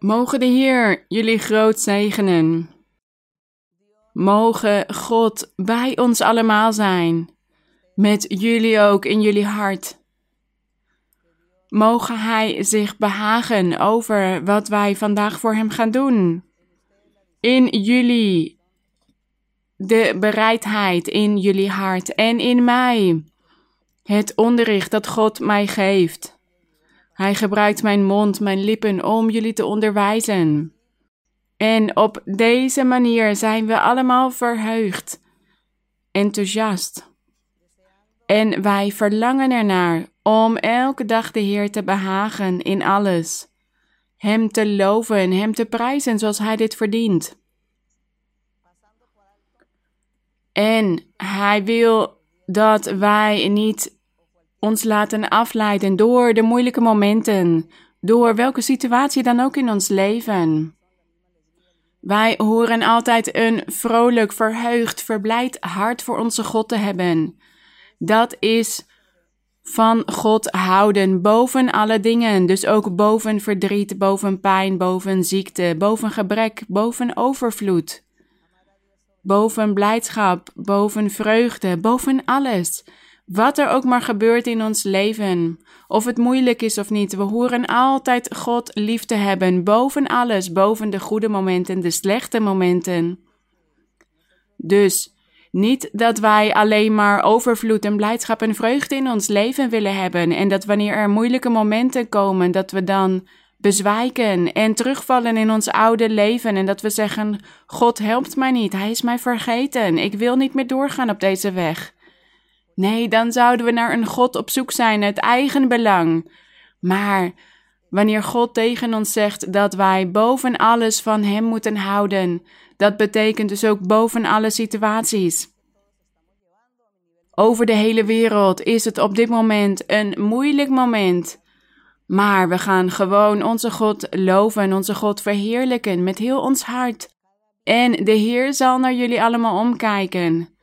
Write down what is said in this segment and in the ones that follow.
Mogen de Heer jullie groot zegenen. Mogen God bij ons allemaal zijn, met jullie ook in jullie hart. Mogen Hij zich behagen over wat wij vandaag voor Hem gaan doen. In jullie, de bereidheid in jullie hart en in mij, het onderricht dat God mij geeft. Hij gebruikt mijn mond, mijn lippen om jullie te onderwijzen. En op deze manier zijn we allemaal verheugd, enthousiast. En wij verlangen ernaar om elke dag de Heer te behagen in alles. Hem te loven, Hem te prijzen zoals Hij dit verdient. En Hij wil dat wij niet ons laten afleiden door de moeilijke momenten, door welke situatie dan ook in ons leven. Wij horen altijd een vrolijk, verheugd, verblijd hart voor onze God te hebben. Dat is van God houden boven alle dingen, dus ook boven verdriet, boven pijn, boven ziekte, boven gebrek, boven overvloed, boven blijdschap, boven vreugde, boven alles. Wat er ook maar gebeurt in ons leven, of het moeilijk is of niet, we horen altijd God lief te hebben, boven alles, boven de goede momenten, de slechte momenten. Dus niet dat wij alleen maar overvloed en blijdschap en vreugde in ons leven willen hebben en dat wanneer er moeilijke momenten komen, dat we dan bezwijken en terugvallen in ons oude leven en dat we zeggen: God helpt mij niet, Hij is mij vergeten, ik wil niet meer doorgaan op deze weg. Nee, dan zouden we naar een God op zoek zijn uit eigen belang. Maar wanneer God tegen ons zegt dat wij boven alles van Hem moeten houden, dat betekent dus ook boven alle situaties. Over de hele wereld is het op dit moment een moeilijk moment. Maar we gaan gewoon onze God loven, onze God verheerlijken met heel ons hart. En de Heer zal naar jullie allemaal omkijken.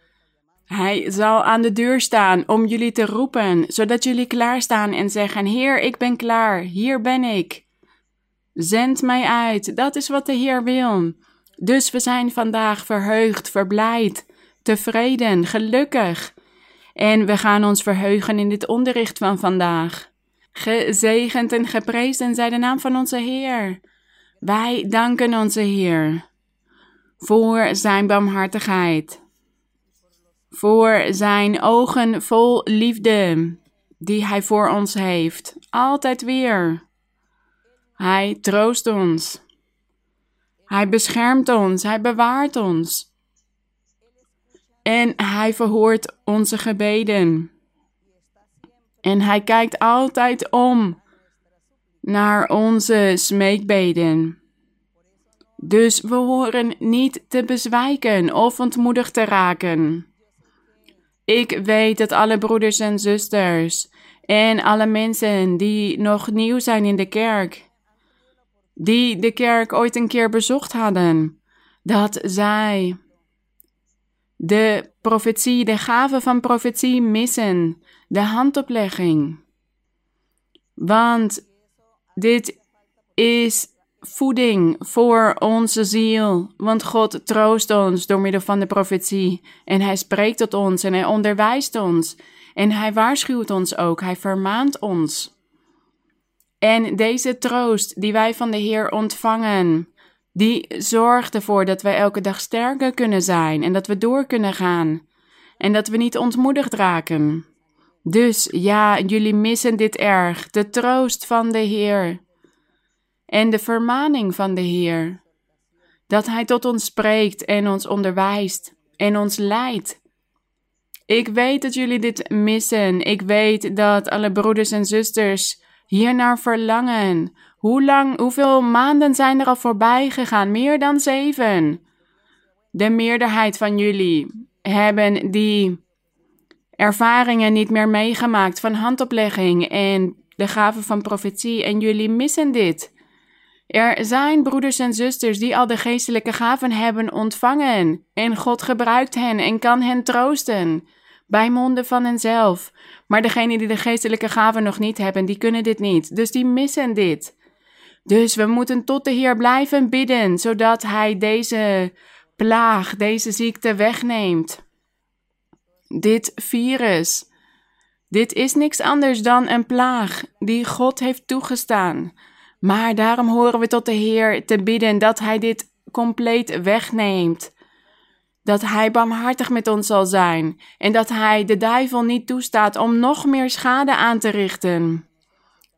Hij zal aan de deur staan om jullie te roepen, zodat jullie klaarstaan en zeggen: Heer, ik ben klaar, hier ben ik. Zend mij uit, dat is wat de Heer wil. Dus we zijn vandaag verheugd, verblijd, tevreden, gelukkig. En we gaan ons verheugen in dit onderricht van vandaag. Gezegend en geprezen zij de naam van onze Heer. Wij danken onze Heer voor zijn barmhartigheid voor zijn ogen vol liefde die hij voor ons heeft, altijd weer. Hij troost ons. Hij beschermt ons, hij bewaart ons. En hij verhoort onze gebeden. En hij kijkt altijd om naar onze smeekbeden. Dus we horen niet te bezwijken of ontmoedigd te raken. Ik weet dat alle broeders en zusters en alle mensen die nog nieuw zijn in de kerk, die de kerk ooit een keer bezocht hadden, dat zij de profetie, de gave van profetie missen, de handoplegging. Want dit is voeding voor onze ziel. Want God troost ons door middel van de profetie. En Hij spreekt tot ons en Hij onderwijst ons. En Hij waarschuwt ons ook. Hij vermaant ons. En deze troost die wij van de Heer ontvangen, die zorgt ervoor dat wij elke dag sterker kunnen zijn en dat we door kunnen gaan. En dat we niet ontmoedigd raken. Dus ja, jullie missen dit erg, de troost van de Heer en de vermaning van de Heer. Dat Hij tot ons spreekt en ons onderwijst en ons leidt. Ik weet dat jullie dit missen. Ik weet dat alle broeders en zusters hiernaar verlangen. Hoe lang, hoeveel maanden zijn er al voorbij gegaan? Meer dan zeven. De meerderheid van jullie hebben die ervaringen niet meer meegemaakt van handoplegging en de gave van profetie en jullie missen dit. Er zijn broeders en zusters die al de geestelijke gaven hebben ontvangen en God gebruikt hen en kan hen troosten bij monden van henzelf. Maar degenen die de geestelijke gaven nog niet hebben, die kunnen dit niet, dus die missen dit. Dus we moeten tot de Heer blijven bidden, zodat Hij deze plaag, deze ziekte wegneemt. Dit virus. Dit is niks anders dan een plaag die God heeft toegestaan. Maar daarom horen we tot de Heer te bidden dat Hij dit compleet wegneemt. Dat Hij barmhartig met ons zal zijn en dat Hij de duivel niet toestaat om nog meer schade aan te richten.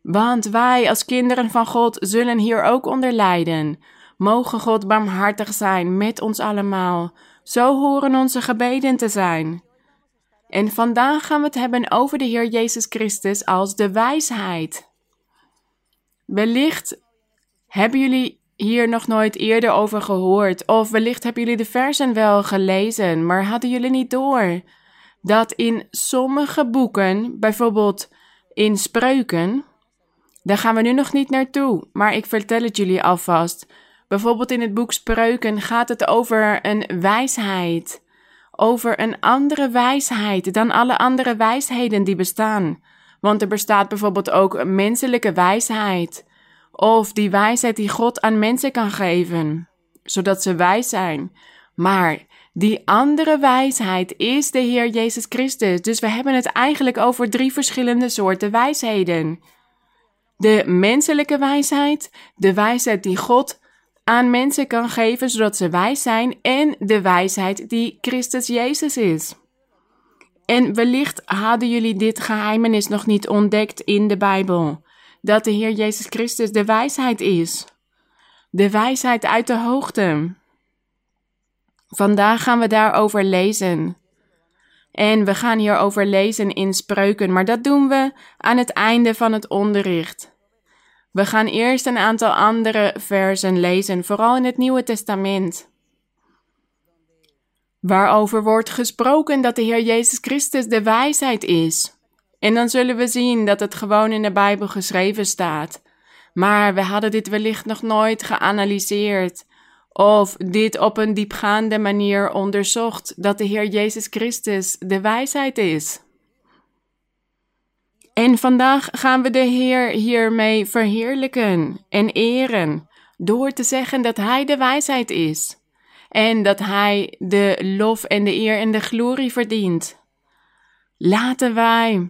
Want wij als kinderen van God zullen hier ook onder lijden. Mogen God barmhartig zijn met ons allemaal. Zo horen onze gebeden te zijn. En vandaag gaan we het hebben over de Heer Jezus Christus als de wijsheid. Wellicht hebben jullie hier nog nooit eerder over gehoord, of wellicht hebben jullie de versen wel gelezen, maar hadden jullie niet door dat in sommige boeken, bijvoorbeeld in spreuken, daar gaan we nu nog niet naartoe, maar ik vertel het jullie alvast. Bijvoorbeeld in het boek Spreuken gaat het over een wijsheid, over een andere wijsheid dan alle andere wijsheden die bestaan. Want er bestaat bijvoorbeeld ook menselijke wijsheid, of die wijsheid die God aan mensen kan geven, zodat ze wijs zijn. Maar die andere wijsheid is de Heer Jezus Christus. Dus we hebben het eigenlijk over drie verschillende soorten wijsheden. De menselijke wijsheid, de wijsheid die God aan mensen kan geven zodat ze wijs zijn en de wijsheid die Christus Jezus is. En wellicht hadden jullie dit geheimenis nog niet ontdekt in de Bijbel, dat de Heer Jezus Christus de wijsheid is. De wijsheid uit de hoogte. Vandaag gaan we daarover lezen. En we gaan hierover lezen in spreuken, maar dat doen we aan het einde van het onderricht. We gaan eerst een aantal andere versen lezen, vooral in het Nieuwe Testament. Waarover wordt gesproken dat de Heer Jezus Christus de wijsheid is. En dan zullen we zien dat het gewoon in de Bijbel geschreven staat. Maar we hadden dit wellicht nog nooit geanalyseerd of dit op een diepgaande manier onderzocht dat de Heer Jezus Christus de wijsheid is. En vandaag gaan we de Heer hiermee verheerlijken en eren door te zeggen dat Hij de wijsheid is en dat Hij de lof en de eer en de glorie verdient. Laten wij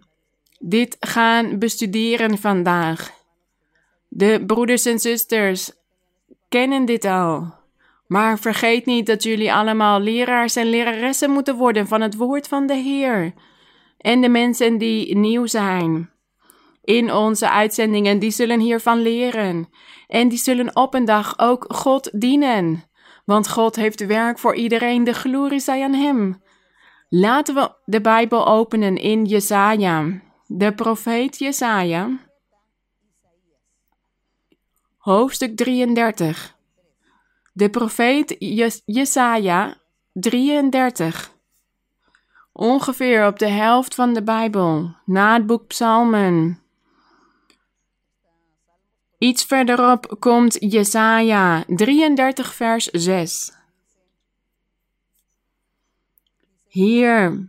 dit gaan bestuderen vandaag. De broeders en zusters kennen dit al. Maar vergeet niet dat jullie allemaal leraars en leraressen moeten worden van het woord van de Heer. En de mensen die nieuw zijn in onze uitzendingen, die zullen hiervan leren. En die zullen op een dag ook God dienen. Want God heeft werk voor iedereen, de glorie zij aan Hem. Laten we de Bijbel openen in Jesaja, de profeet Jesaja, hoofdstuk 33. De profeet Jesaja 33. Ongeveer op de helft van de Bijbel, na het boek Psalmen. Iets verderop komt Jesaja 33 vers 6. Hier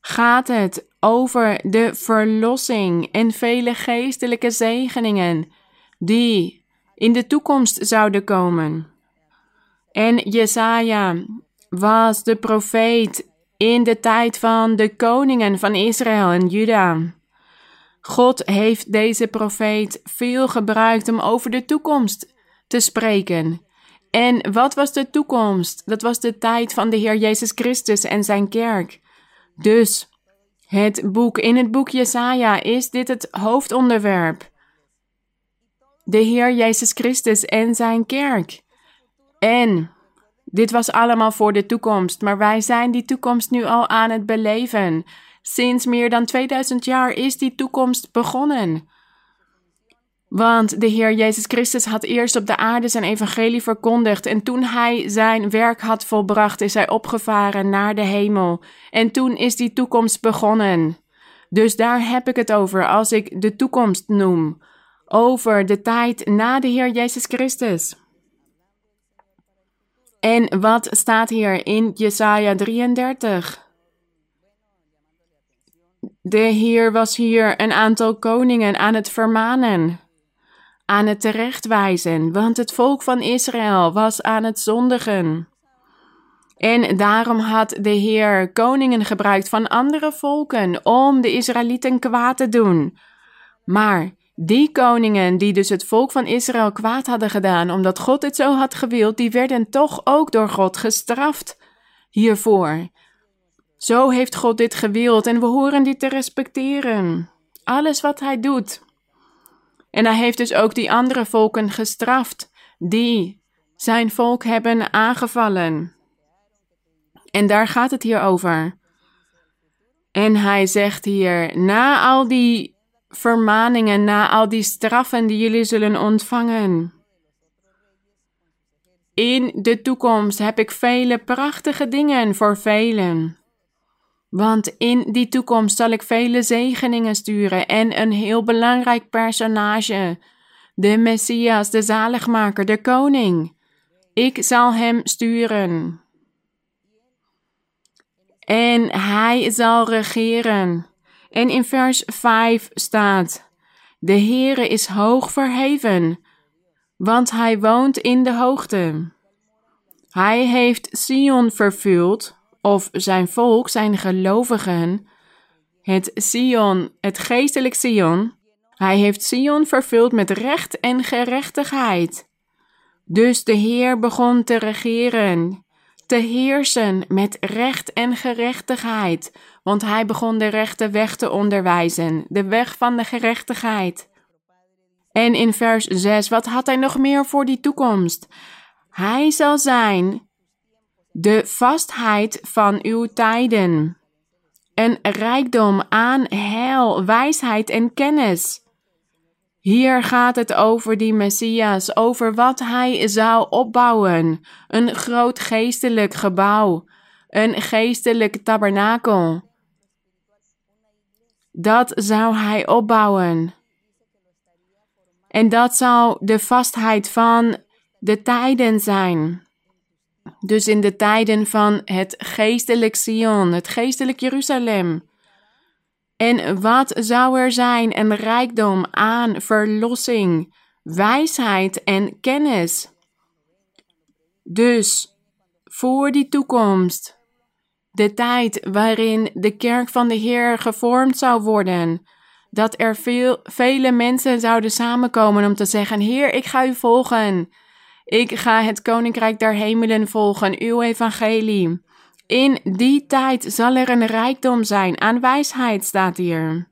gaat het over de verlossing en vele geestelijke zegeningen die in de toekomst zouden komen. En Jesaja was de profeet in de tijd van de koningen van Israël en Juda. God heeft deze profeet veel gebruikt om over de toekomst te spreken. En wat was de toekomst? Dat was de tijd van de Heer Jezus Christus en zijn kerk. Dus het boek, in het boek Jesaja is dit het hoofdonderwerp de Heer Jezus Christus en zijn kerk. En dit was allemaal voor de toekomst, maar wij zijn die toekomst nu al aan het beleven. Sinds meer dan 2000 jaar is die toekomst begonnen. Want de Heer Jezus Christus had eerst op de aarde zijn evangelie verkondigd en toen hij zijn werk had volbracht is hij opgevaren naar de hemel en toen is die toekomst begonnen. Dus daar heb ik het over als ik de toekomst noem over de tijd na de Heer Jezus Christus. En wat staat hier in Jesaja 33? De Heer was hier een aantal koningen aan het vermanen. aan het terechtwijzen, want het volk van Israël was aan het zondigen. En daarom had de Heer koningen gebruikt van andere volken om de Israëlieten kwaad te doen. Maar die koningen die dus het volk van Israël kwaad hadden gedaan, omdat God het zo had gewild, die werden toch ook door God gestraft hiervoor. Zo heeft God dit gewild en we horen dit te respecteren. Alles wat Hij doet. En Hij heeft dus ook die andere volken gestraft die zijn volk hebben aangevallen. En daar gaat het hier over. En hij zegt hier: na al die vermaningen, na al die straffen die jullie zullen ontvangen. In de toekomst heb ik vele prachtige dingen voor velen. Want in die toekomst zal ik vele zegeningen sturen en een heel belangrijk personage, de Messias, de zaligmaker, de koning. Ik zal hem sturen. En hij zal regeren. En in vers 5 staat: De Heere is hoog verheven, want hij woont in de hoogte. Hij heeft Sion vervuld, of zijn volk, zijn gelovigen, het Sion, het geestelijk Sion. Hij heeft Sion vervuld met recht en gerechtigheid. Dus de Heer begon te regeren te heersen met recht en gerechtigheid, want hij begon de rechte weg te onderwijzen, de weg van de gerechtigheid. En in vers 6, wat had hij nog meer voor die toekomst? Hij zal zijn de vastheid van uw tijden, een rijkdom aan heil, wijsheid en kennis. Hier gaat het over die Messias, over wat hij zou opbouwen. Een groot geestelijk gebouw, een geestelijk tabernakel. Dat zou hij opbouwen. En dat zou de vastheid van de tijden zijn. Dus in de tijden van het geestelijk Sion, het geestelijk Jeruzalem. En wat zou er zijn een rijkdom aan verlossing, wijsheid en kennis? Dus voor die toekomst, de tijd waarin de kerk van de Heer gevormd zou worden, dat er veel, vele mensen zouden samenkomen om te zeggen: Heer, ik ga u volgen. Ik ga het koninkrijk der hemelen volgen, uw evangelie. In die tijd zal er een rijkdom zijn aan wijsheid, staat hier.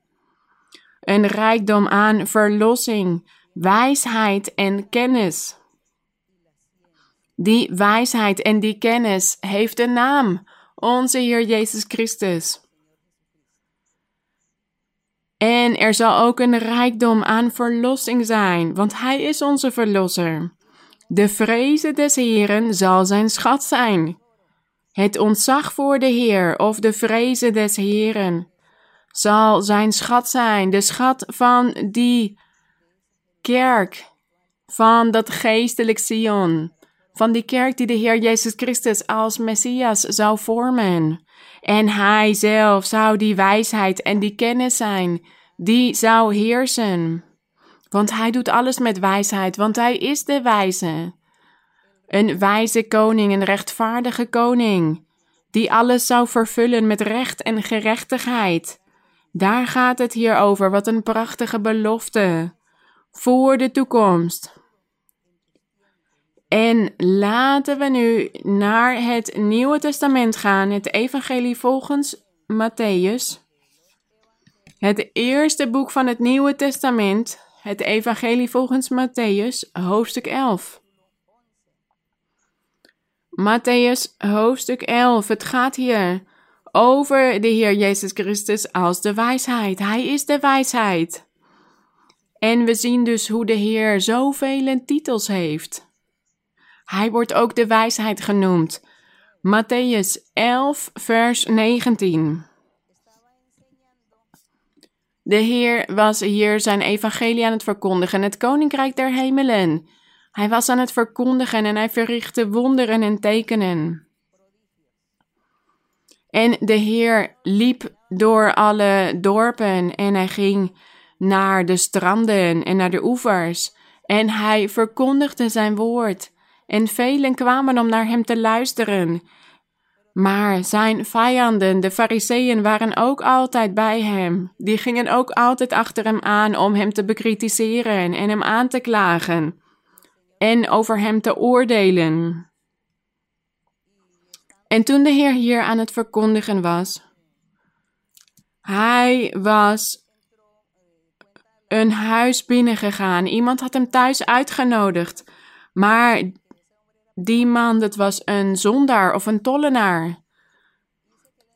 Een rijkdom aan verlossing, wijsheid en kennis. Die wijsheid en die kennis heeft een naam, onze Heer Jezus Christus. En er zal ook een rijkdom aan verlossing zijn, want Hij is onze verlosser. De vreze des Heeren zal zijn schat zijn. Het ontzag voor de Heer of de vrezen des Heeren zal zijn schat zijn, de schat van die kerk, van dat geestelijk Sion, van die kerk die de Heer Jezus Christus als Messias zou vormen. En Hij zelf zou die wijsheid en die kennis zijn, die zou heersen. Want Hij doet alles met wijsheid, want Hij is de wijze. Een wijze koning, een rechtvaardige koning, die alles zou vervullen met recht en gerechtigheid. Daar gaat het hier over, wat een prachtige belofte voor de toekomst. En laten we nu naar het Nieuwe Testament gaan, het Evangelie volgens Matthäus. Het eerste boek van het Nieuwe Testament, het Evangelie volgens Matthäus, hoofdstuk 11. Matthäus hoofdstuk 11. Het gaat hier over de Heer Jezus Christus als de wijsheid. Hij is de wijsheid. En we zien dus hoe de Heer zoveel titels heeft. Hij wordt ook de wijsheid genoemd. Matthäus 11, vers 19. De Heer was hier zijn evangelie aan het verkondigen, het koninkrijk der hemelen. Hij was aan het verkondigen en hij verrichtte wonderen en tekenen. En de Heer liep door alle dorpen en hij ging naar de stranden en naar de oevers. En hij verkondigde zijn woord. En velen kwamen om naar hem te luisteren. Maar zijn vijanden, de Fariseeën, waren ook altijd bij hem. Die gingen ook altijd achter hem aan om hem te bekritiseren en hem aan te klagen en over hem te oordelen. En toen de Heer hier aan het verkondigen was, hij was een huis binnengegaan. Iemand had hem thuis uitgenodigd. Maar die man, dat was een zondaar of een tollenaar.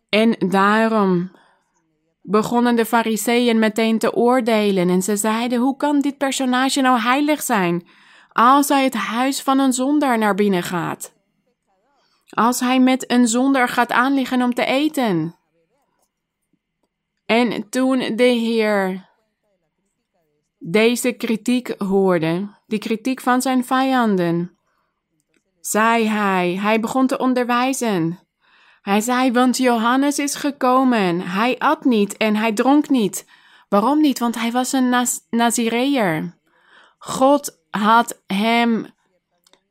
En daarom begonnen de fariseeën meteen te oordelen en ze zeiden, hoe kan dit personage nou heilig zijn als hij het huis van een zondaar naar binnen gaat? Als hij met een zondaar gaat aanliggen om te eten? En toen de Heer deze kritiek hoorde, die kritiek van zijn vijanden, zei hij, hij begon te onderwijzen. Hij zei, want Johannes is gekomen. Hij at niet en hij dronk niet. Waarom niet? Want hij was een Naz Nazireër. God had hem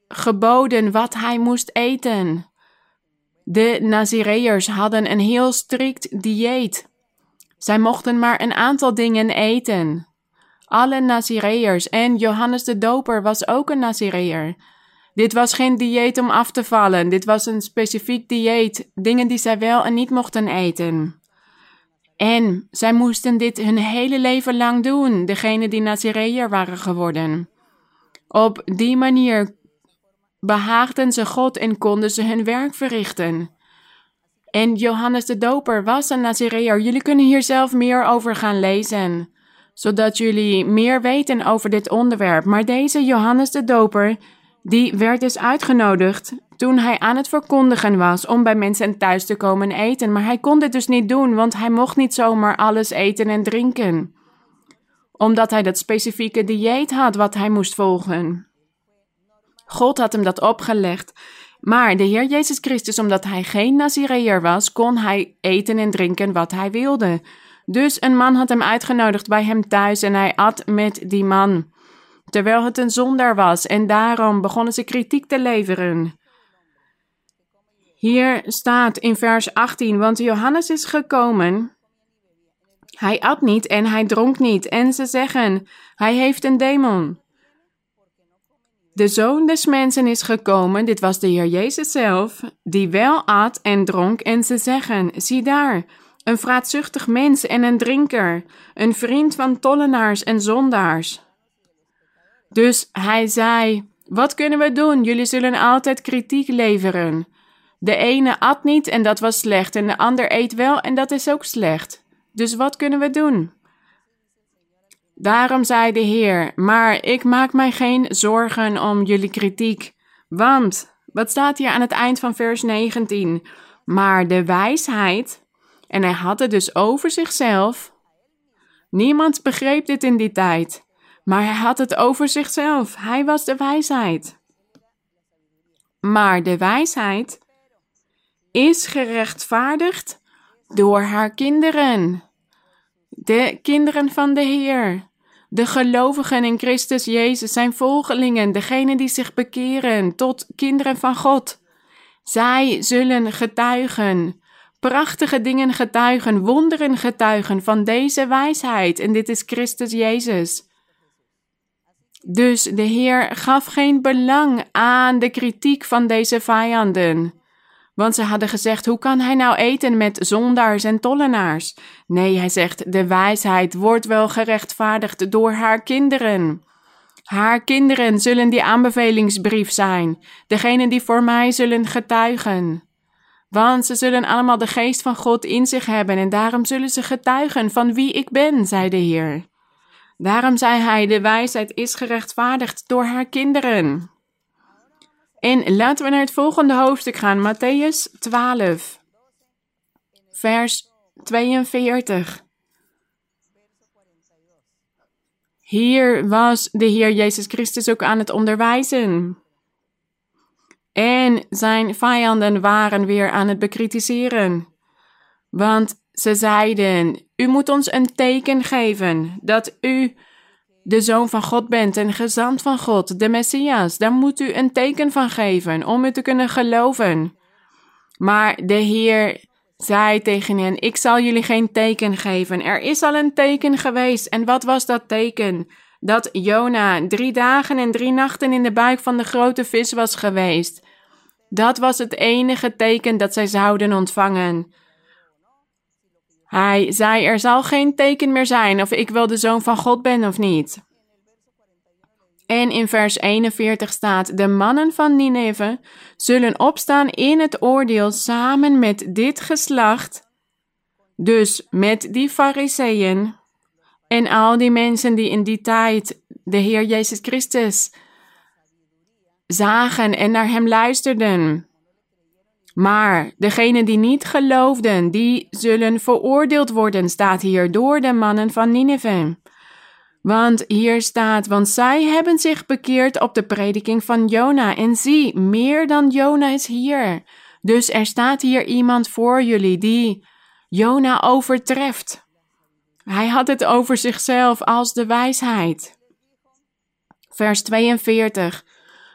geboden wat hij moest eten. De Nazireërs hadden een heel strikt dieet. Zij mochten maar een aantal dingen eten. Alle Nazireërs en Johannes de Doper was ook een Nazireër. Dit was geen dieet om af te vallen. Dit was een specifiek dieet. Dingen die zij wel en niet mochten eten. En zij moesten dit hun hele leven lang doen, degene die Nazireër waren geworden. Op die manier behaagden ze God en konden ze hun werk verrichten. En Johannes de Doper was een Nazireër. Jullie kunnen hier zelf meer over gaan lezen, zodat jullie meer weten over dit onderwerp. Maar deze Johannes de Doper die werd dus uitgenodigd toen hij aan het verkondigen was om bij mensen thuis te komen eten. Maar hij kon dit dus niet doen, want hij mocht niet zomaar alles eten en drinken. Omdat hij dat specifieke dieet had wat hij moest volgen. God had hem dat opgelegd. Maar de Heer Jezus Christus, omdat hij geen Nazireër was, kon hij eten en drinken wat hij wilde. Dus een man had hem uitgenodigd bij hem thuis en hij at met die man terwijl het een zondaar was en daarom begonnen ze kritiek te leveren. Hier staat in vers 18, want Johannes is gekomen. Hij at niet en hij dronk niet en ze zeggen, hij heeft een demon. De zoon des mensen is gekomen, dit was de Heer Jezus zelf, die wel at en dronk en ze zeggen, zie daar, een vraatzuchtig mens en een drinker, een vriend van tollenaars en zondaars. Dus hij zei: Wat kunnen we doen? Jullie zullen altijd kritiek leveren. De ene at niet en dat was slecht, en de ander eet wel en dat is ook slecht. Dus wat kunnen we doen? Daarom zei de Heer: Maar ik maak mij geen zorgen om jullie kritiek. Want, wat staat hier aan het eind van vers 19? Maar de wijsheid, en hij had het dus over zichzelf. Niemand begreep dit in die tijd. Maar hij had het over zichzelf. Hij was de wijsheid. Maar de wijsheid is gerechtvaardigd door haar kinderen. De kinderen van de Heer. De gelovigen in Christus Jezus zijn volgelingen, degenen die zich bekeren tot kinderen van God. Zij zullen getuigen, prachtige dingen getuigen, wonderen getuigen van deze wijsheid. En dit is Christus Jezus. Dus de Heer gaf geen belang aan de kritiek van deze vijanden. Want ze hadden gezegd: hoe kan hij nou eten met zondaars en tollenaars? Nee, hij zegt: de wijsheid wordt wel gerechtvaardigd door haar kinderen. Haar kinderen zullen die aanbevelingsbrief zijn, degenen die voor mij zullen getuigen. Want ze zullen allemaal de geest van God in zich hebben en daarom zullen ze getuigen van wie ik ben, zei de Heer. Daarom zei hij: De wijsheid is gerechtvaardigd door haar kinderen. En laten we naar het volgende hoofdstuk gaan, Matthäus 12, vers 42. Hier was de Heer Jezus Christus ook aan het onderwijzen. En zijn vijanden waren weer aan het bekritiseren. Want ze zeiden: U moet ons een teken geven dat u de zoon van God bent en gezant van God, de Messias, dan moet u een teken van geven om u te kunnen geloven. Maar de Heer zei tegen hen: Ik zal jullie geen teken geven. Er is al een teken geweest. En wat was dat teken? Dat Jona drie dagen en drie nachten in de buik van de grote vis was geweest. Dat was het enige teken dat zij zouden ontvangen. Hij zei: Er zal geen teken meer zijn of ik wel de zoon van God ben of niet. En in vers 41 staat: De mannen van Nineve zullen opstaan in het oordeel samen met dit geslacht, dus met die Fariseeën en al die mensen die in die tijd de Heer Jezus Christus zagen en naar Hem luisterden. Maar degenen die niet geloofden, die zullen veroordeeld worden, staat hier door de mannen van Nineveh. Want hier staat, want zij hebben zich bekeerd op de prediking van Jona. En zie, meer dan Jona is hier. Dus er staat hier iemand voor jullie die Jona overtreft. Hij had het over zichzelf als de wijsheid. Vers 42.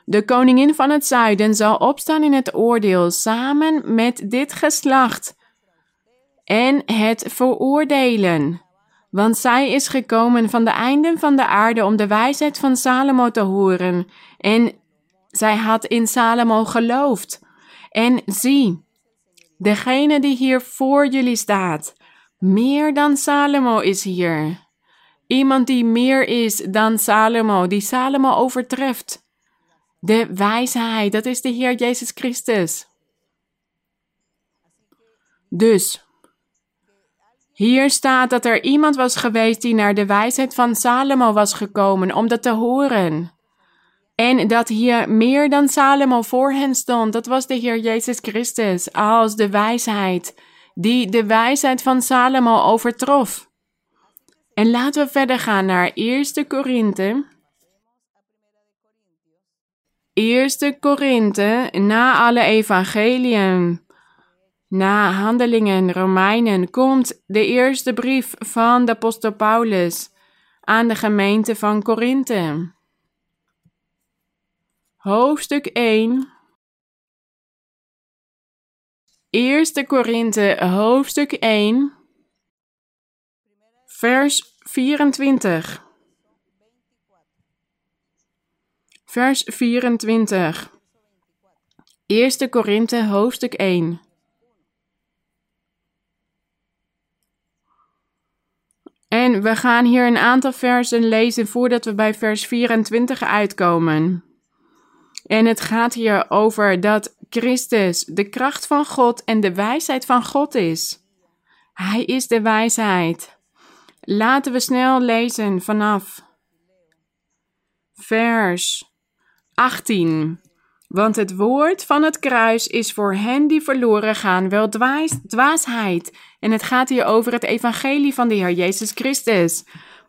De koningin van het zuiden zal opstaan in het oordeel samen met dit geslacht en het veroordelen. Want zij is gekomen van de einden van de aarde om de wijsheid van Salomo te horen. En zij had in Salomo geloofd. En zie, degene die hier voor jullie staat, meer dan Salomo is hier. Iemand die meer is dan Salomo, die Salomo overtreft. De wijsheid, dat is de Heer Jezus Christus. Dus, hier staat dat er iemand was geweest die naar de wijsheid van Salomo was gekomen om dat te horen. En dat hier meer dan Salomo voor hen stond, dat was de Heer Jezus Christus als de wijsheid, die de wijsheid van Salomo overtrof. En laten we verder gaan naar 1 Korinthe. 1 Korinthe, na alle evangeliën. Na Handelingen, Romeinen komt de eerste brief van de apostel Paulus aan de gemeente van Korinthe. Hoofdstuk 1 1 Korinthe, hoofdstuk 1, vers 24. Vers 24. 1 Korinthe, hoofdstuk 1. En we gaan hier een aantal versen lezen voordat we bij vers 24 uitkomen. En het gaat hier over dat Christus de kracht van God en de wijsheid van God is. Hij is de wijsheid. Laten we snel lezen vanaf vers 18. Want het woord van het kruis is voor hen die verloren gaan wel dwaas, dwaasheid. En het gaat hier over het evangelie van de Heer Jezus Christus.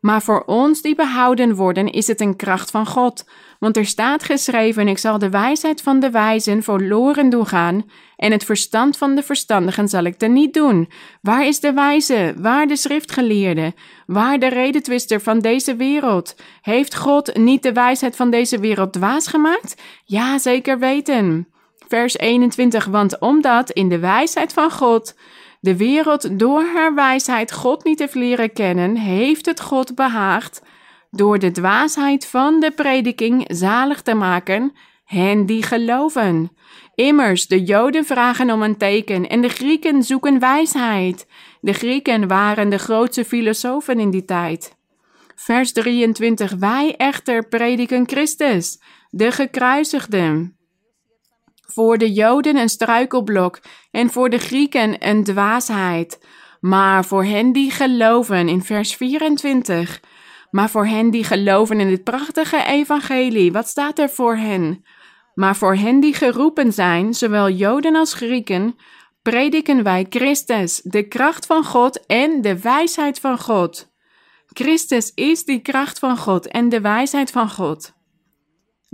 Maar voor ons die behouden worden, is het een kracht van God. Want er staat geschreven: Ik zal de wijsheid van de wijzen verloren doen gaan, en het verstand van de verstandigen zal ik niet doen. Waar is de wijze? Waar de schriftgeleerde? Waar de redetwister van deze wereld? Heeft God niet de wijsheid van deze wereld dwaas gemaakt? Ja, zeker weten. Vers 21, want omdat in de wijsheid van God de wereld door haar wijsheid God niet heeft leren kennen, heeft het God behaagd door de dwaasheid van de prediking zalig te maken hen die geloven. Immers, de Joden vragen om een teken en de Grieken zoeken wijsheid. De Grieken waren de grootste filosofen in die tijd. Vers 23. Wij echter prediken Christus, de gekruisigde. Voor de Joden een struikelblok en voor de Grieken een dwaasheid. Maar voor hen die geloven, in vers 24, maar voor hen die geloven in het prachtige evangelie, wat staat er voor hen? Maar voor hen die geroepen zijn, zowel Joden als Grieken, prediken wij Christus, de kracht van God en de wijsheid van God. Christus is die kracht van God en de wijsheid van God.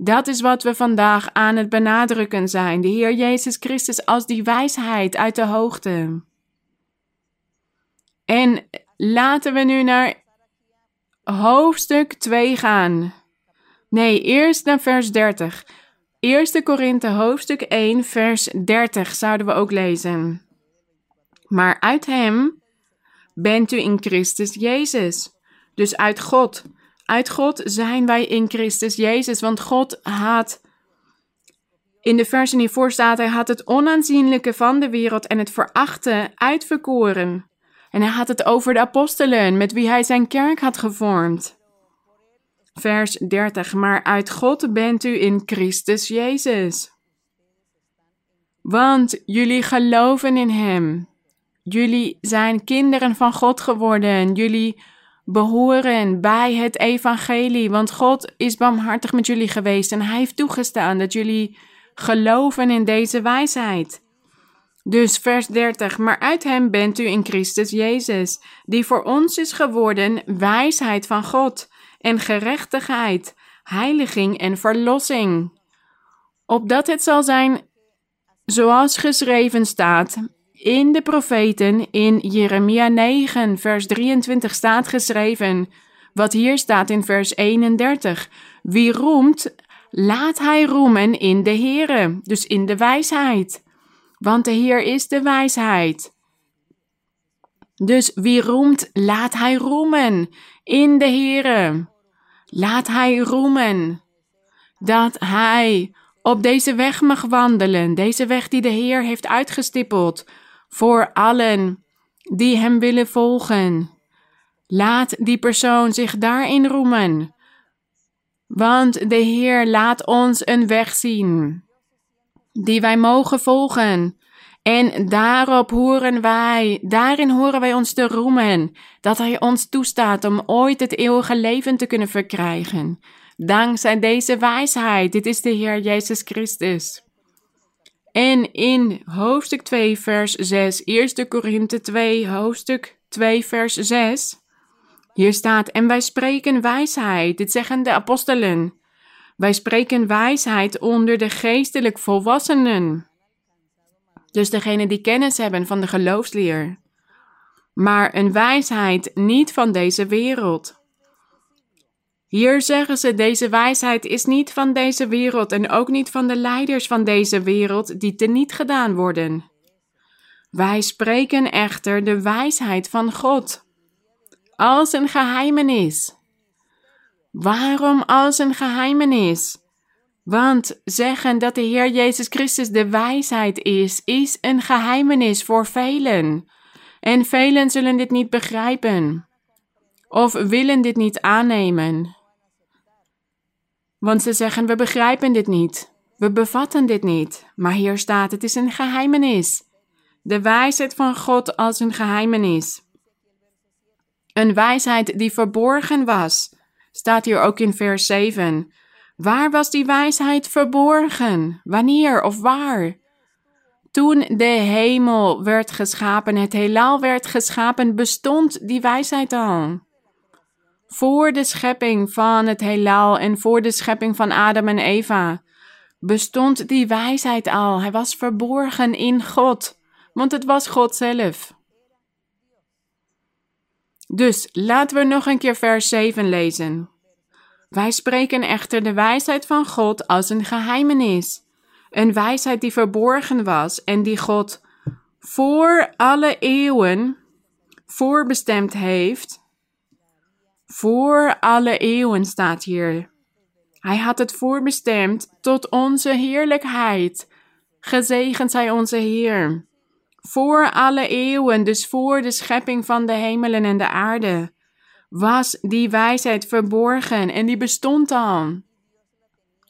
Dat is wat we vandaag aan het benadrukken zijn, de Heer Jezus Christus als die wijsheid uit de hoogte. En laten we nu naar hoofdstuk 2 gaan. Nee, eerst naar vers 30. 1 Korinthe hoofdstuk 1 vers 30 zouden we ook lezen. Maar uit hem bent u in Christus Jezus. Dus uit God. Uit God zijn wij in Christus Jezus, want God had in de versen hiervoor staat, hij had het onaanzienlijke van de wereld en het verachten uitverkoren. En hij had het over de apostelen, met wie hij zijn kerk had gevormd. Vers 30. Maar uit God bent u in Christus Jezus. Want jullie geloven in Hem. Jullie zijn kinderen van God geworden. Jullie behoren bij het evangelie. Want God is barmhartig met jullie geweest en Hij heeft toegestaan dat jullie geloven in deze wijsheid. Dus vers 30, maar uit hem bent u in Christus Jezus, die voor ons is geworden wijsheid van God en gerechtigheid, heiliging en verlossing. Opdat het zal zijn zoals geschreven staat in de profeten in Jeremia 9, vers 23 staat geschreven, wat hier staat in vers 31. Wie roemt, laat hij roemen in de Heere, dus in de wijsheid. Want de Heer is de wijsheid. Dus wie roemt, laat hij roemen in de Heere. Laat hij roemen dat hij op deze weg mag wandelen, deze weg die de Heer heeft uitgestippeld voor allen die hem willen volgen. Laat die persoon zich daarin roemen. Want de Heer laat ons een weg zien, die wij mogen volgen. En daarop horen wij, daarin horen wij ons te roemen, dat Hij ons toestaat om ooit het eeuwige leven te kunnen verkrijgen. Dankzij deze wijsheid, dit is de Heer Jezus Christus. En in hoofdstuk 2, vers 6, 1 Korinthe 2, hoofdstuk 2, vers 6, hier staat, en wij spreken wijsheid, dit zeggen de apostelen. Wij spreken wijsheid onder de geestelijk volwassenen. Dus degene die kennis hebben van de geloofsleer. Maar een wijsheid niet van deze wereld. Hier zeggen ze: deze wijsheid is niet van deze wereld en ook niet van de leiders van deze wereld die teniet gedaan worden. Wij spreken echter de wijsheid van God als een geheimenis. Waarom als een geheimenis? Want zeggen dat de Heer Jezus Christus de wijsheid is, is een geheimenis voor velen. En velen zullen dit niet begrijpen of willen dit niet aannemen. Want ze zeggen: We begrijpen dit niet, we bevatten dit niet. Maar hier staat: Het is een geheimenis. De wijsheid van God als een geheimenis. Een wijsheid die verborgen was, staat hier ook in vers 7. Waar was die wijsheid verborgen? Wanneer of waar? Toen de hemel werd geschapen, het heelal werd geschapen, bestond die wijsheid al. Voor de schepping van het heelal en voor de schepping van Adam en Eva bestond die wijsheid al. Hij was verborgen in God, want het was God zelf. Dus laten we nog een keer vers 7 lezen. Wij spreken echter de wijsheid van God als een geheimenis. Een wijsheid die verborgen was en die God voor alle eeuwen voorbestemd heeft. Voor alle eeuwen staat hier. Hij had het voorbestemd tot onze heerlijkheid. Gezegend zij onze Heer voor alle eeuwen, dus voor de schepping van de hemelen en de aarde, was die wijsheid verborgen en die bestond al.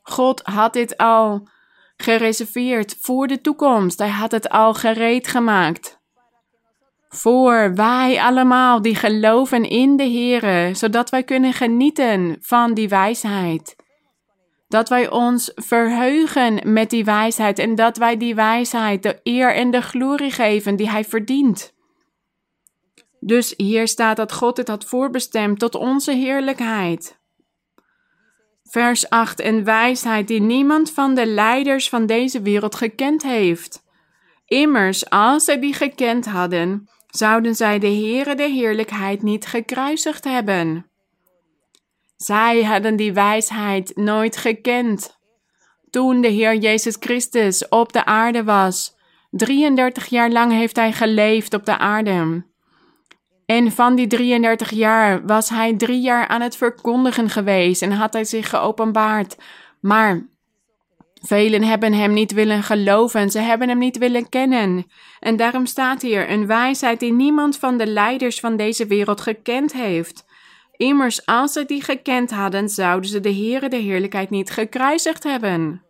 God had dit al gereserveerd voor de toekomst. Hij had het al gereed gemaakt. Voor wij allemaal die geloven in de Here, zodat wij kunnen genieten van die wijsheid dat wij ons verheugen met die wijsheid en dat wij die wijsheid de eer en de glorie geven die hij verdient. Dus hier staat dat God het had voorbestemd tot onze heerlijkheid. Vers 8 en wijsheid die niemand van de leiders van deze wereld gekend heeft. Immers, als zij die gekend hadden, zouden zij de Heere de heerlijkheid niet gekruisigd hebben. Zij hadden die wijsheid nooit gekend. Toen de Heer Jezus Christus op de aarde was, 33 jaar lang heeft hij geleefd op de aarde. En van die 33 jaar was hij drie jaar aan het verkondigen geweest en had hij zich geopenbaard. Maar velen hebben hem niet willen geloven, ze hebben hem niet willen kennen. En daarom staat hier een wijsheid die niemand van de leiders van deze wereld gekend heeft. Immers, als ze die gekend hadden, zouden ze de Heere de heerlijkheid niet gekruisigd hebben.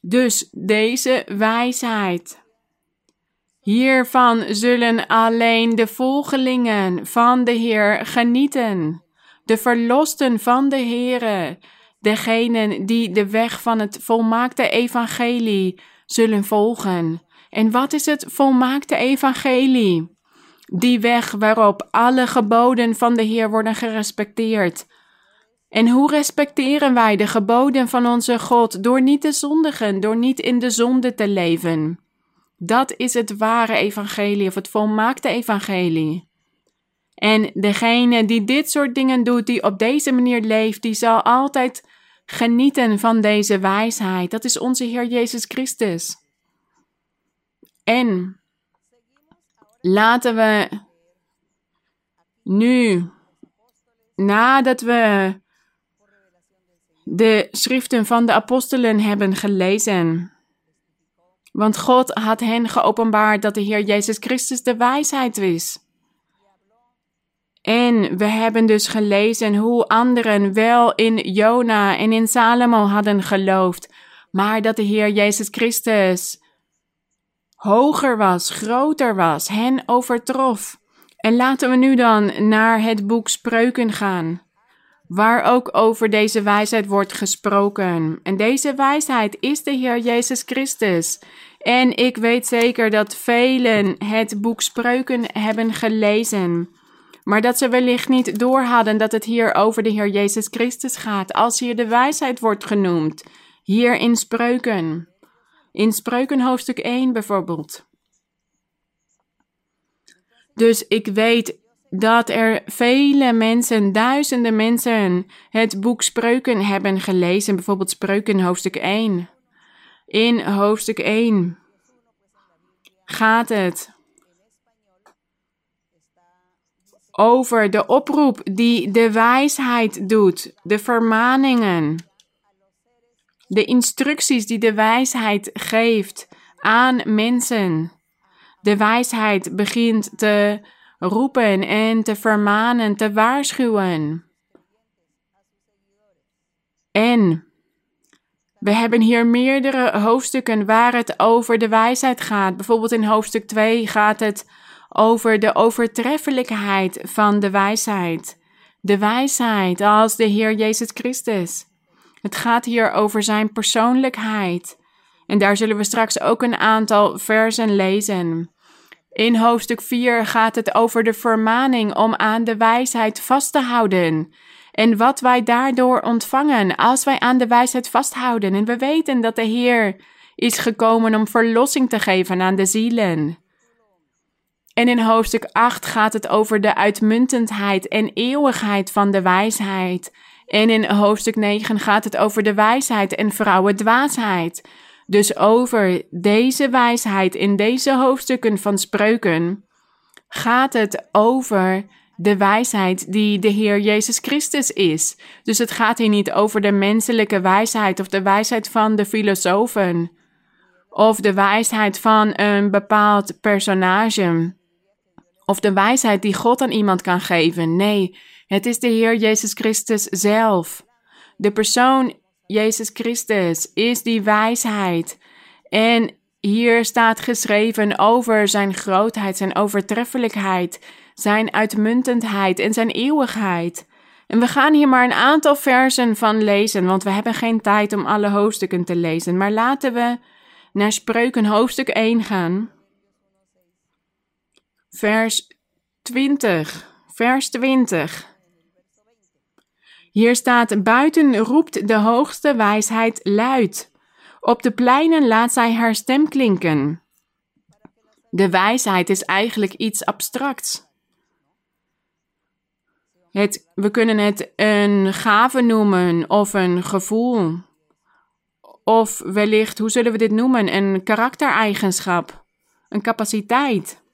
Dus deze wijsheid. Hiervan zullen alleen de volgelingen van de Heer genieten, de verlosten van de Heere, degenen die de weg van het volmaakte evangelie zullen volgen. En wat is het volmaakte evangelie? Die weg waarop alle geboden van de Heer worden gerespecteerd. En hoe respecteren wij de geboden van onze God? Door niet te zondigen, door niet in de zonde te leven. Dat is het ware evangelie of het volmaakte evangelie. En degene die dit soort dingen doet, die op deze manier leeft, die zal altijd genieten van deze wijsheid. Dat is onze Heer Jezus Christus. En laten we nu, nadat we de schriften van de apostelen hebben gelezen, want God had hen geopenbaard dat de Heer Jezus Christus de wijsheid is. En we hebben dus gelezen hoe anderen wel in Jona en in Salomo hadden geloofd, maar dat de Heer Jezus Christus hoger was, groter was, hen overtrof. En laten we nu dan naar het boek Spreuken gaan, waar ook over deze wijsheid wordt gesproken. En deze wijsheid is de Heer Jezus Christus. En ik weet zeker dat velen het boek Spreuken hebben gelezen. Maar dat ze wellicht niet doorhadden dat het hier over de Heer Jezus Christus gaat, als hier de wijsheid wordt genoemd. Hier in Spreuken. In Spreuken hoofdstuk 1 bijvoorbeeld. Dus ik weet dat er vele mensen, duizenden mensen, het boek Spreuken hebben gelezen. Bijvoorbeeld Spreuken hoofdstuk 1. In hoofdstuk 1 gaat het over de oproep die de wijsheid doet, de vermaningen, de instructies die de wijsheid geeft aan mensen. De wijsheid begint te roepen en te vermanen, te waarschuwen. En we hebben hier meerdere hoofdstukken waar het over de wijsheid gaat. Bijvoorbeeld in hoofdstuk 2 gaat het over de overtreffelijkheid van de wijsheid. De wijsheid als de Heer Jezus Christus. Het gaat hier over zijn persoonlijkheid. En daar zullen we straks ook een aantal versen lezen. In hoofdstuk 4 gaat het over de vermaning om aan de wijsheid vast te houden en wat wij daardoor ontvangen als wij aan de wijsheid vasthouden. En we weten dat de Heer is gekomen om verlossing te geven aan de zielen. En in hoofdstuk 8 gaat het over de uitmuntendheid en eeuwigheid van de wijsheid. En in hoofdstuk 9 gaat het over de wijsheid en vrouwendwaasheid. Dus over deze wijsheid in deze hoofdstukken van spreuken gaat het over de wijsheid die de Heer Jezus Christus is. Dus het gaat hier niet over de menselijke wijsheid of de wijsheid van de filosofen of de wijsheid van een bepaald personage of de wijsheid die God aan iemand kan geven. Nee, het is de Heer Jezus Christus zelf. De persoon Jezus Christus is die wijsheid. En hier staat geschreven over zijn grootheid, zijn overtreffelijkheid zijn uitmuntendheid en zijn eeuwigheid. En we gaan hier maar een aantal versen van lezen, want we hebben geen tijd om alle hoofdstukken te lezen. Maar laten we naar Spreuken hoofdstuk 1 gaan. Vers 20. Vers 20. Hier staat: Buiten roept de hoogste wijsheid luid. Op de pleinen laat zij haar stem klinken. De wijsheid is eigenlijk iets abstracts. Het, we kunnen het een gave noemen of een gevoel. Of wellicht, hoe zullen we dit noemen? Een karaktereigenschap, een capaciteit.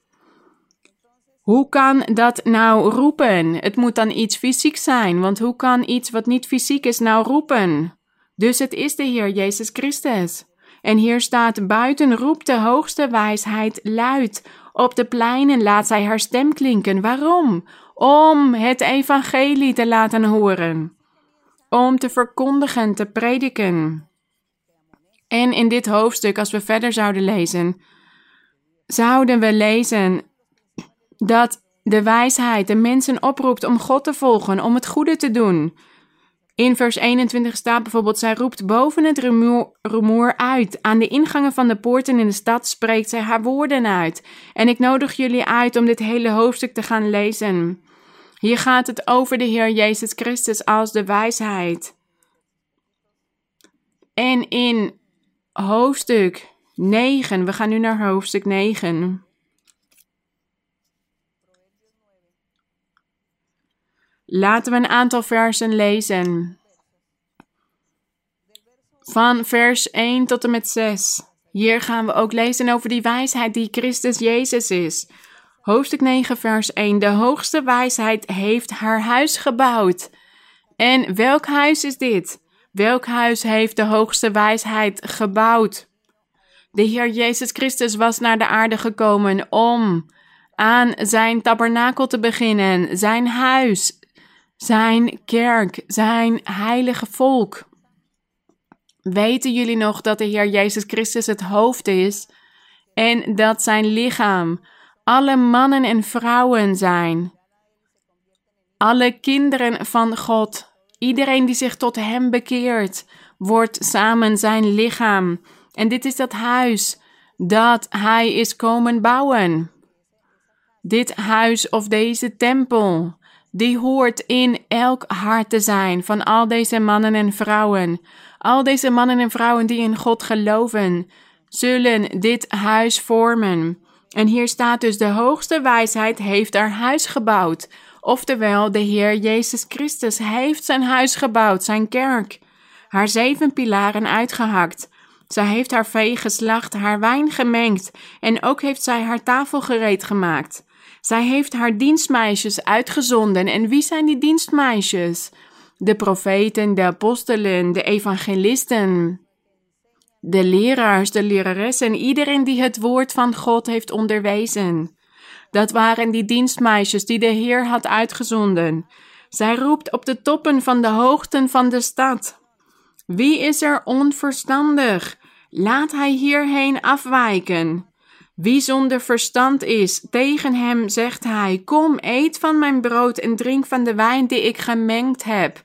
Hoe kan dat nou roepen? Het moet dan iets fysiek zijn, want hoe kan iets wat niet fysiek is nou roepen? Dus het is de Heer Jezus Christus. En hier staat: Buiten roept de hoogste wijsheid luid. Op de pleinen laat zij haar stem klinken. Waarom? Om het evangelie te laten horen. Om te verkondigen, te prediken. En in dit hoofdstuk, als we verder zouden lezen, zouden we lezen dat de wijsheid de mensen oproept om God te volgen, om het goede te doen. In vers 21 staat bijvoorbeeld: Zij roept boven het rumoer, uit. Aan de ingangen van de poorten in de stad spreekt zij haar woorden uit. En ik nodig jullie uit om dit hele hoofdstuk te gaan lezen. Hier gaat het over de Heer Jezus Christus als de wijsheid. En in hoofdstuk 9, we gaan nu naar hoofdstuk 9. Laten we een aantal versen lezen. Van vers 1 tot en met 6. Hier gaan we ook lezen over die wijsheid die Christus Jezus is. Hoofdstuk 9, vers 1. De hoogste wijsheid heeft haar huis gebouwd. En welk huis is dit? Welk huis heeft de hoogste wijsheid gebouwd? De Heer Jezus Christus was naar de aarde gekomen om aan zijn tabernakel te beginnen, zijn huis, zijn kerk, zijn heilige volk. Weten jullie nog dat de Heer Jezus Christus het hoofd is en dat zijn lichaam alle mannen en vrouwen zijn? Alle kinderen van God, iedereen die zich tot Hem bekeert, wordt samen zijn lichaam. En dit is dat huis dat Hij is komen bouwen. Dit huis of deze tempel die hoort in elk hart te zijn van al deze mannen en vrouwen. Al deze mannen en vrouwen die in God geloven, zullen dit huis vormen. En hier staat dus: de hoogste wijsheid heeft haar huis gebouwd. Oftewel, de Heer Jezus Christus heeft zijn huis gebouwd, zijn kerk. Haar zeven pilaren uitgehakt. Zij heeft haar vee geslacht, haar wijn gemengd en ook heeft zij haar tafel gereed gemaakt. Zij heeft haar dienstmeisjes uitgezonden. En wie zijn die dienstmeisjes? De profeten, de apostelen, de evangelisten, de leraars, de leraressen, iedereen die het woord van God heeft onderwezen. Dat waren die dienstmeisjes die de Heer had uitgezonden. Zij roept op de toppen van de hoogten van de stad. Wie is er onverstandig? Laat hij hierheen afwijken. Wie zonder verstand is, tegen hem zegt hij: Kom, eet van mijn brood en drink van de wijn die ik gemengd heb.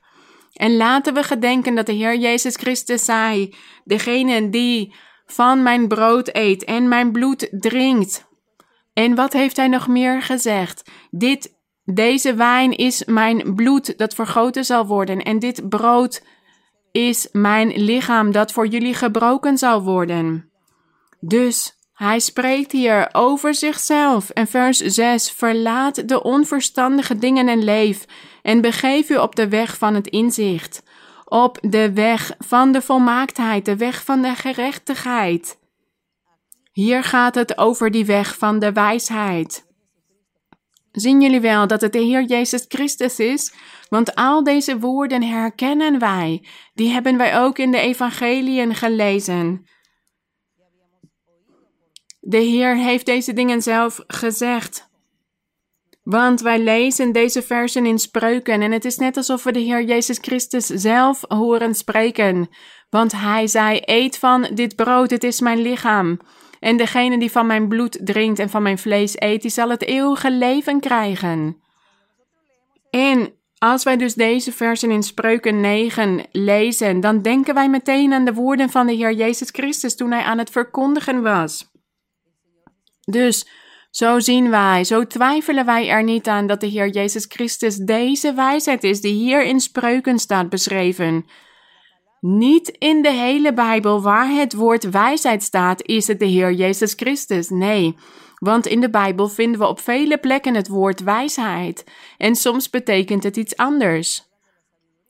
En laten we gedenken dat de Heer Jezus Christus zei: Degene die van mijn brood eet en mijn bloed drinkt. En wat heeft hij nog meer gezegd? Dit, deze wijn is mijn bloed dat vergoten zal worden, en dit brood is mijn lichaam dat voor jullie gebroken zal worden. Dus hij spreekt hier over zichzelf. En vers 6: Verlaat de onverstandige dingen en leef, en begeef u op de weg van het inzicht, op de weg van de volmaaktheid, de weg van de gerechtigheid. Hier gaat het over die weg van de wijsheid. Zien jullie wel dat het de Heer Jezus Christus is? Want al deze woorden herkennen wij. Die hebben wij ook in de evangeliën gelezen. De Heer heeft deze dingen zelf gezegd. Want wij lezen deze versen in spreuken en het is net alsof we de Heer Jezus Christus zelf horen spreken. Want Hij zei: Eet van dit brood, het is mijn lichaam. En degene die van mijn bloed drinkt en van mijn vlees eet, die zal het eeuwige leven krijgen. En als wij dus deze versen in Spreuken 9 lezen, dan denken wij meteen aan de woorden van de Heer Jezus Christus toen Hij aan het verkondigen was. Dus zo zien wij, zo twijfelen wij er niet aan dat de Heer Jezus Christus deze wijsheid is die hier in spreuken staat beschreven. Niet in de hele Bijbel waar het woord wijsheid staat, is het de Heer Jezus Christus. Nee, Want in de Bijbel vinden we op vele plekken het woord wijsheid en soms betekent het iets anders.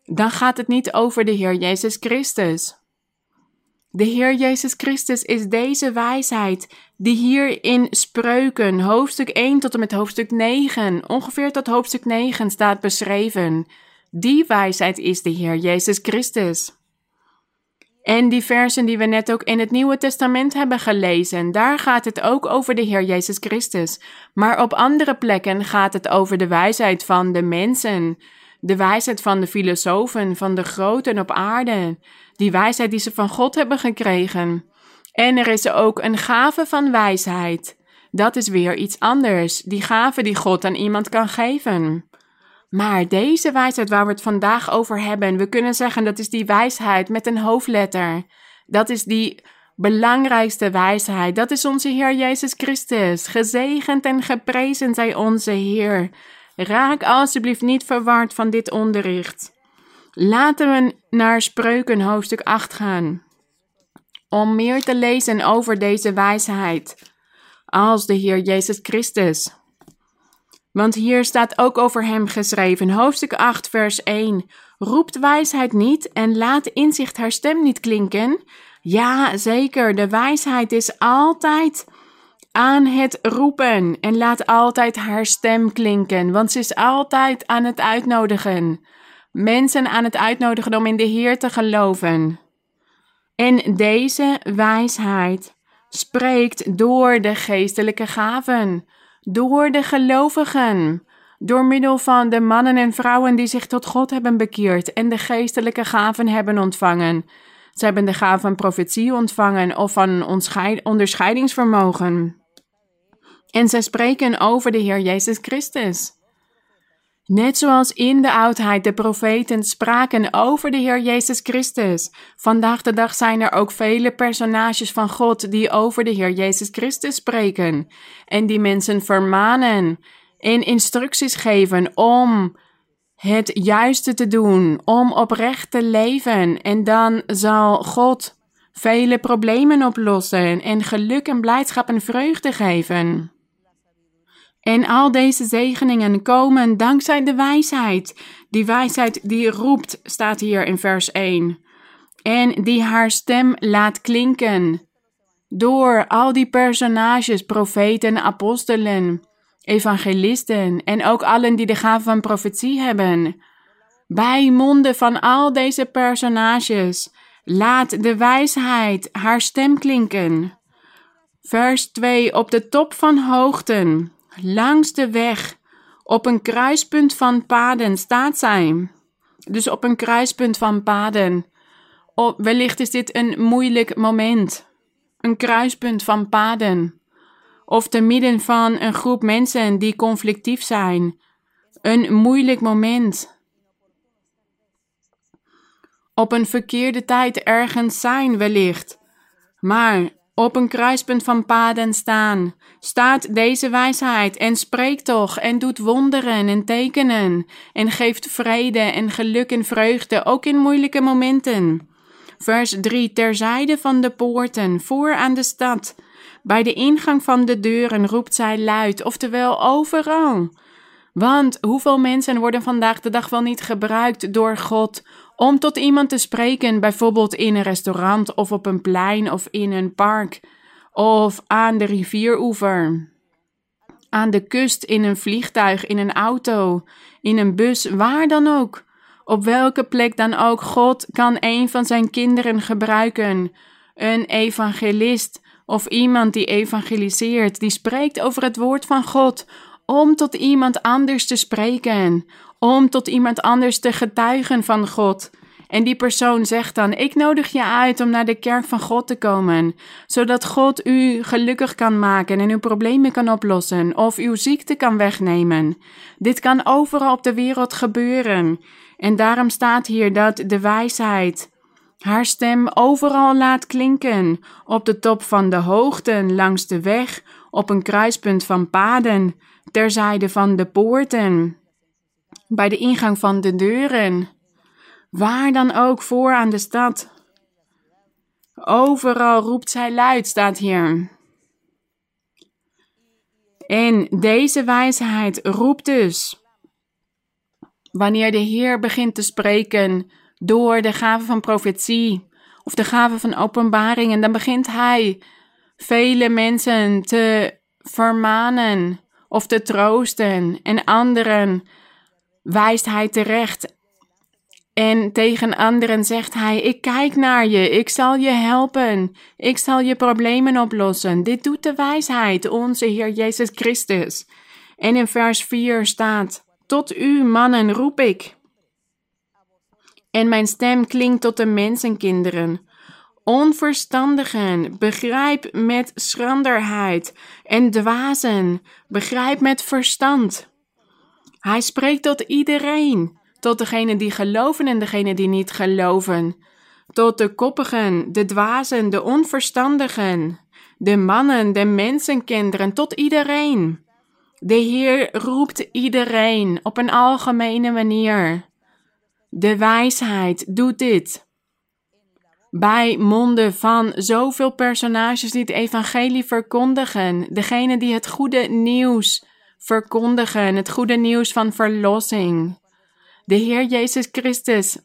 Dan gaat het niet over de Heer Jezus Christus. De Heer Jezus Christus is deze wijsheid die hier in Spreuken, hoofdstuk 1 tot en met hoofdstuk 9, ongeveer tot hoofdstuk 9 staat beschreven. Die wijsheid is de Heer Jezus Christus. En die versen die we net ook in het Nieuwe Testament hebben gelezen, daar gaat het ook over de Heer Jezus Christus. Maar op andere plekken gaat het over de wijsheid van de mensen, de wijsheid van de filosofen, van de groten op aarde, die wijsheid die ze van God hebben gekregen. En er is ook een gave van wijsheid. Dat is weer iets anders, die gave die God aan iemand kan geven. Maar deze wijsheid waar we het vandaag over hebben, we kunnen zeggen dat is die wijsheid met een hoofdletter. Dat is die belangrijkste wijsheid. Dat is onze Heer Jezus Christus. Gezegend en geprezen zij onze Heer. Raak alsjeblieft niet verward van dit onderricht. Laten we naar Spreuken hoofdstuk 8 gaan. Om meer te lezen over deze wijsheid. Als de Heer Jezus Christus. Want hier staat ook over hem geschreven, hoofdstuk 8, vers 1. Roept wijsheid niet en laat inzicht haar stem niet klinken? Ja, zeker, de wijsheid is altijd aan het roepen en laat altijd haar stem klinken, want ze is altijd aan het uitnodigen. Mensen aan het uitnodigen om in de Heer te geloven. En deze wijsheid spreekt door de geestelijke gaven door de gelovigen, door middel van de mannen en vrouwen die zich tot God hebben bekeerd en de geestelijke gaven hebben ontvangen. Ze hebben de gave van profetie ontvangen of van onderscheidingsvermogen. En zij spreken over de Heer Jezus Christus. Net zoals in de oudheid de profeten spraken over de Heer Jezus Christus. Vandaag de dag zijn er ook vele personages van God die over de Heer Jezus Christus spreken. En die mensen vermanen en instructies geven om het juiste te doen, om oprecht te leven. En dan zal God vele problemen oplossen en geluk en blijdschap en vreugde geven. En al deze zegeningen komen dankzij de wijsheid. Die wijsheid die roept, staat hier in vers 1. En die haar stem laat klinken. Door al die personages, profeten, apostelen, evangelisten en ook allen die de gave van profetie hebben. Bij monden van al deze personages laat de wijsheid haar stem klinken. Vers 2. Op de top van hoogten langs de weg, op een kruispunt van paden staat zij. Dus op een kruispunt van paden. Wellicht is dit een moeilijk moment. Een kruispunt van paden. Of te midden van een groep mensen die conflictief zijn. Een moeilijk moment. Op een verkeerde tijd ergens zijn wellicht. Maar op een kruispunt van paden staan, staat deze wijsheid en spreekt toch en doet wonderen en tekenen en geeft vrede en geluk en vreugde ook in moeilijke momenten. Vers 3 Terzijde van de poorten, voor aan de stad, bij de ingang van de deuren roept zij luid, oftewel overal. Want hoeveel mensen worden vandaag de dag wel niet gebruikt door God om tot iemand te spreken, bijvoorbeeld in een restaurant of op een plein of in een park of aan de rivieroever, aan de kust, in een vliegtuig, in een auto, in een bus, waar dan ook. Op welke plek dan ook, God kan een van zijn kinderen gebruiken, een evangelist of iemand die evangeliseert, die spreekt over het woord van God, om tot iemand anders te spreken, om tot iemand anders te getuigen van God. En die persoon zegt dan: Ik nodig je uit om naar de kerk van God te komen, zodat God u gelukkig kan maken en uw problemen kan oplossen of uw ziekte kan wegnemen. Dit kan overal op de wereld gebeuren. En daarom staat hier dat de wijsheid haar stem overal laat klinken, op de top van de hoogten, langs de weg, op een kruispunt van paden, terzijde van de poorten bij de ingang van de deuren, waar dan ook voor aan de stad. Overal roept zij luid, staat hier. En deze wijsheid roept dus, wanneer de Heer begint te spreken door de gave van profetie of de gave van openbaring, en dan begint Hij vele mensen te vermanen of te troosten en anderen wijst Hij terecht. En tegen anderen zegt hij: Ik kijk naar je, ik zal je helpen, ik zal je problemen oplossen. Dit doet de wijsheid, onze Heer Jezus Christus. En in vers 4 staat: Tot u, mannen, roep ik. En mijn stem klinkt tot de mensenkinderen. Onverstandigen, begrijp met schranderheid. En dwazen, begrijp met verstand. Hij spreekt tot iedereen, tot degenen die geloven en degenen die niet geloven. Tot de koppigen, de dwazen, de onverstandigen, de mannen, de mensenkinderen, tot iedereen. De Heer roept iedereen op een algemene manier. De wijsheid doet dit. Bij monden van zoveel personages die het evangelie verkondigen, degene die het goede nieuws verkondigen, het goede nieuws van verlossing. De Heer Jezus Christus,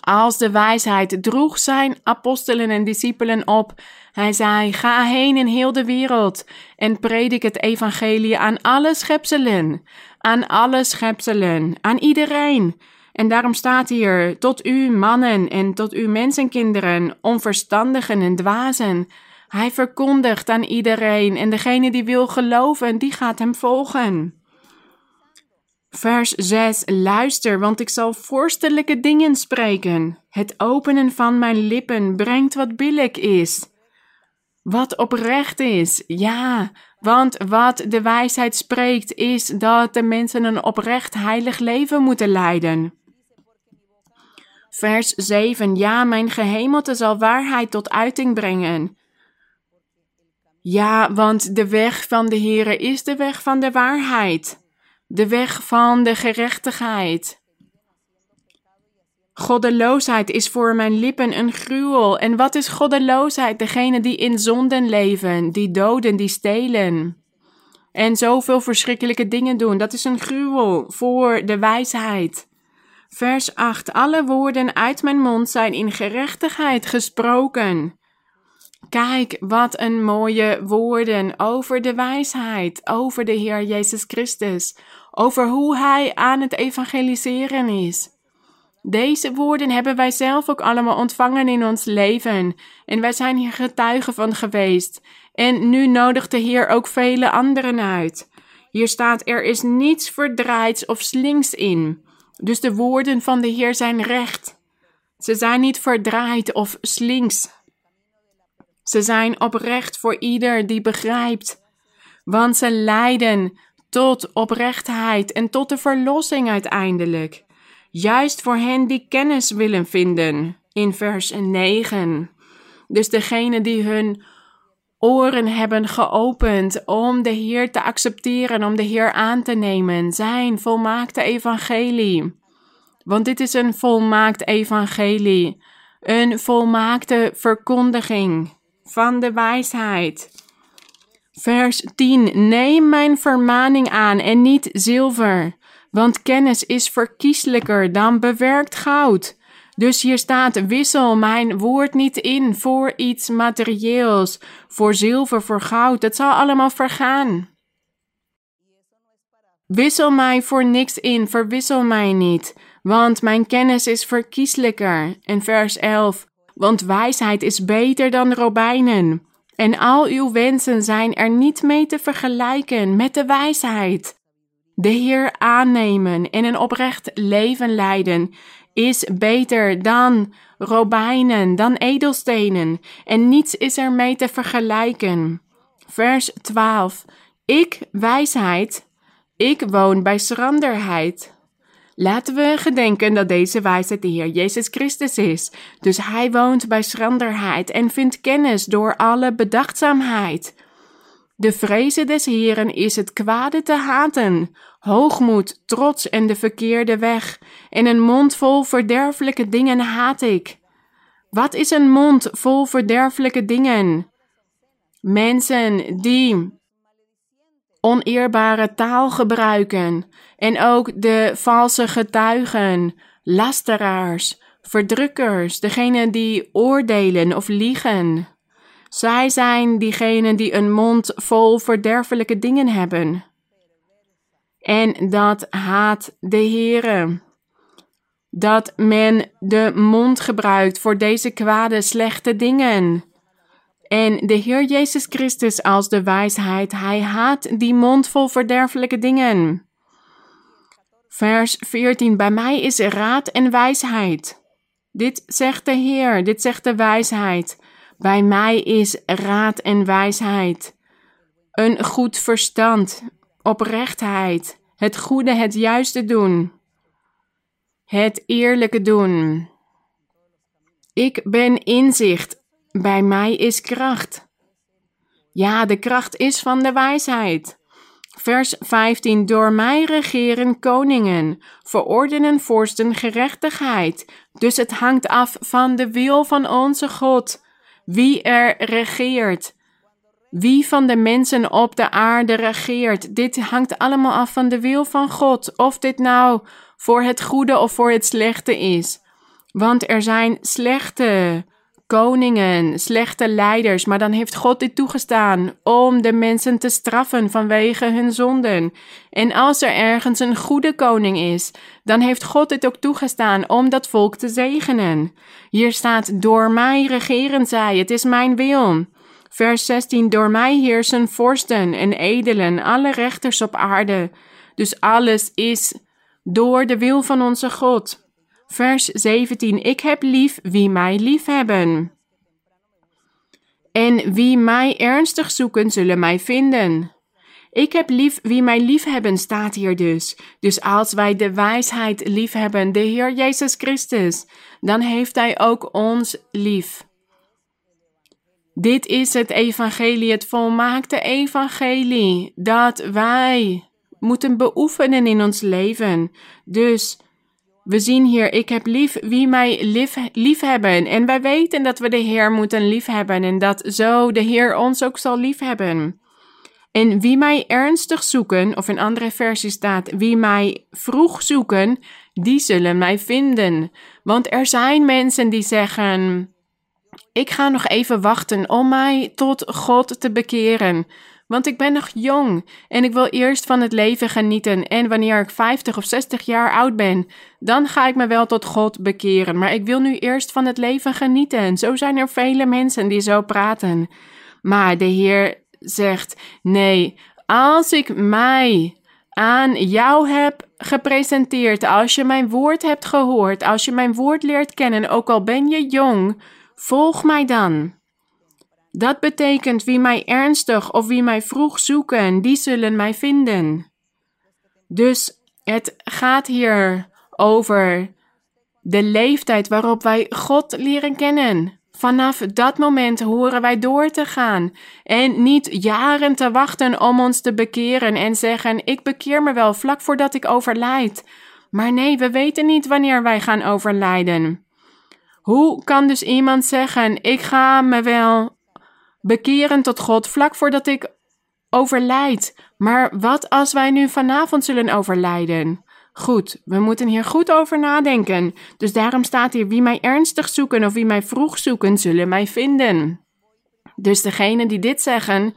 als de wijsheid, droeg zijn apostelen en discipelen op. Hij zei: Ga heen in heel de wereld en predik het evangelie aan alle schepselen, aan alle schepselen, aan iedereen. En daarom staat hier: tot u mannen en tot u mensenkinderen, onverstandigen en dwazen. Hij verkondigt aan iedereen en degene die wil geloven, die gaat hem volgen. Vers 6. Luister, want ik zal vorstelijke dingen spreken. Het openen van mijn lippen brengt wat billijk is. Wat oprecht is, ja, want wat de wijsheid spreekt is dat de mensen een oprecht heilig leven moeten leiden. Vers 7. Ja, mijn gehemelte zal waarheid tot uiting brengen. Ja, want de weg van de Heere is de weg van de waarheid, de weg van de gerechtigheid. Goddeloosheid is voor mijn lippen een gruwel. En wat is goddeloosheid? Degene die in zonden leven, die doden, die stelen. En zoveel verschrikkelijke dingen doen. Dat is een gruwel voor de wijsheid. Vers 8. Alle woorden uit mijn mond zijn in gerechtigheid gesproken. Kijk, wat een mooie woorden over de wijsheid, over de Heer Jezus Christus, over hoe Hij aan het evangeliseren is. Deze woorden hebben wij zelf ook allemaal ontvangen in ons leven en wij zijn hier getuigen van geweest. En nu nodigt de Heer ook vele anderen uit. Hier staat: er is niets verdraaids of slinks in. Dus de woorden van de Heer zijn recht. Ze zijn niet verdraaid of slinks. Ze zijn oprecht voor ieder die begrijpt, want ze leiden tot oprechtheid en tot de verlossing uiteindelijk. Juist voor hen die kennis willen vinden, in vers 9. Dus degene die hun oren hebben geopend om de Heer te accepteren, om de Heer aan te nemen, zijn volmaakte evangelie. Want dit is een volmaakt evangelie, een volmaakte verkondiging van de wijsheid. Vers 10. Neem mijn vermaning aan en niet zilver, want kennis is verkieslijker dan bewerkt goud. Dus hier staat: wissel mijn woord niet in voor iets materieels, voor zilver, voor goud. Het zal allemaal vergaan. Wissel mij voor niks in, verwissel mij niet, want mijn kennis is verkieslijker. En vers 11 want wijsheid is beter dan robijnen. En al uw wensen zijn er niet mee te vergelijken met de wijsheid. De Heer aannemen en een oprecht leven leiden is beter dan robijnen, dan edelstenen, en niets is er mee te vergelijken. Vers 12. Ik, wijsheid, ik woon bij schranderheid. Laten we gedenken dat deze wijsheid de Heer Jezus Christus is. Dus hij woont bij schranderheid en vindt kennis door alle bedachtzaamheid. De vrezen des Heeren is het kwade te haten, hoogmoed, trots en de verkeerde weg, en een mond vol verderfelijke dingen haat ik. Wat is een mond vol verderfelijke dingen? Mensen die oneerbare taal gebruiken en ook de valse getuigen, lasteraars, verdrukkers, degenen die oordelen of liegen. Zij zijn diegenen die een mond vol verderfelijke dingen hebben. En dat haat de Heere. Dat men de mond gebruikt voor deze kwade, slechte dingen. En de Heer Jezus Christus als de wijsheid, hij haat die mond vol verderfelijke dingen. Vers 14, bij mij is raad en wijsheid. Dit zegt de Heer, dit zegt de wijsheid. Bij mij is raad en wijsheid. Een goed verstand, oprechtheid, het goede, het juiste doen. Het eerlijke doen. Ik ben inzicht, bij mij is kracht. Ja, de kracht is van de wijsheid. Vers 15. Door mij regeren koningen, verordenen vorsten gerechtigheid. Dus het hangt af van de wil van onze God. Wie er regeert. Wie van de mensen op de aarde regeert. Dit hangt allemaal af van de wil van God. Of dit nou voor het goede of voor het slechte is. Want er zijn slechte koningen, slechte leiders, maar dan heeft God dit toegestaan om de mensen te straffen vanwege hun zonden. En als er ergens een goede koning is, dan heeft God dit ook toegestaan om dat volk te zegenen. Hier staat: Door mij regeren zij, het is mijn wil. Vers 16: Door mij heersen vorsten en edelen, alle rechters op aarde. Dus alles is door de wil van onze God. Vers 17: Ik heb lief wie mij lief hebben. En wie mij ernstig zoeken, zullen mij vinden. Ik heb lief wie mij lief hebben, staat hier dus. Dus als wij de wijsheid lief hebben, de Heer Jezus Christus, dan heeft Hij ook ons lief. Dit is het evangelie, het volmaakte evangelie, dat wij moeten beoefenen in ons leven. Dus we zien hier, ik heb lief wie mij lief, hebben. En wij weten dat we de Heer moeten lief hebben en dat zo de Heer ons ook zal lief hebben. En wie mij ernstig zoeken, of in andere versies staat, wie mij vroeg zoeken, die zullen mij vinden. Want er zijn mensen die zeggen, ik ga nog even wachten om mij tot God te bekeren. Want ik ben nog jong en ik wil eerst van het leven genieten. En wanneer ik 50 of 60 jaar oud ben, dan ga ik me wel tot God bekeren. Maar ik wil nu eerst van het leven genieten. Zo zijn er vele mensen die zo praten. Maar de Heer zegt: Nee, als ik mij aan jou heb gepresenteerd, als je mijn woord hebt gehoord, als je mijn woord leert kennen, ook al ben je jong, volg mij dan. Dat betekent wie mij ernstig of wie mij vroeg zoeken, die zullen mij vinden. Dus het gaat hier over de leeftijd waarop wij God leren kennen. Vanaf dat moment horen wij door te gaan en niet jaren te wachten om ons te bekeren en zeggen: Ik bekeer me wel vlak voordat ik overlijd. Maar nee, we weten niet wanneer wij gaan overlijden. Hoe kan dus iemand zeggen: Ik ga me wel bekeren tot God vlak voordat ik overlijd. Maar wat als wij nu vanavond zullen overlijden? Goed, we moeten hier goed over nadenken. Dus daarom staat hier: wie mij ernstig zoeken of wie mij vroeg zoeken, zullen mij vinden. Dus degenen die dit zeggen,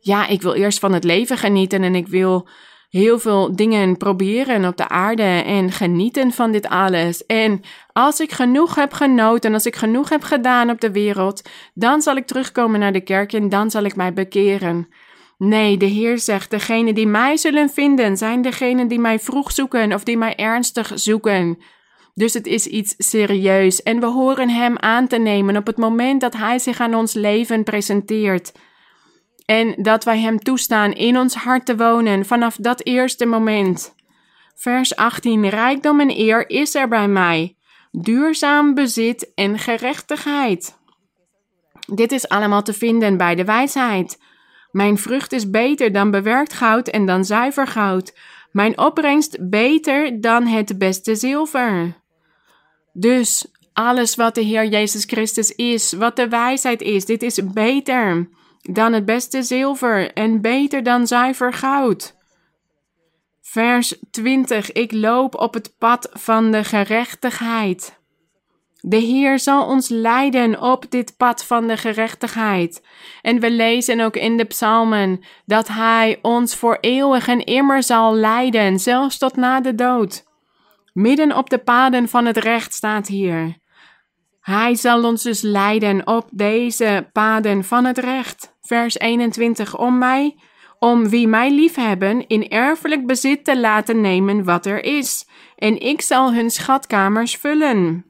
ja, ik wil eerst van het leven genieten en ik wil heel veel dingen proberen op de aarde en genieten van dit alles. En als ik genoeg heb genoten, als ik genoeg heb gedaan op de wereld, dan zal ik terugkomen naar de kerk en dan zal ik mij bekeren. Nee, de Heer zegt: degenen die mij zullen vinden, zijn degenen die mij vroeg zoeken of die mij ernstig zoeken. Dus het is iets serieus en we horen Hem aan te nemen op het moment dat Hij zich aan ons leven presenteert en dat wij Hem toestaan in ons hart te wonen vanaf dat eerste moment. Vers 18: Rijkdom en eer is er bij mij, duurzaam bezit en gerechtigheid. Dit is allemaal te vinden bij de wijsheid. Mijn vrucht is beter dan bewerkt goud en dan zuiver goud. Mijn opbrengst beter dan het beste zilver. Dus alles wat de Heer Jezus Christus is, wat de wijsheid is, dit is beter dan het beste zilver en beter dan zuiver goud. Vers 20. Ik loop op het pad van de gerechtigheid. De Heer zal ons leiden op dit pad van de gerechtigheid. En we lezen ook in de psalmen dat Hij ons voor eeuwig en immer zal leiden, zelfs tot na de dood. Midden op de paden van het recht staat hier. Hij zal ons dus leiden op deze paden van het recht. Vers 21. Om mij, om wie mij liefhebben, in erfelijk bezit te laten nemen wat er is. En ik zal hun schatkamers vullen.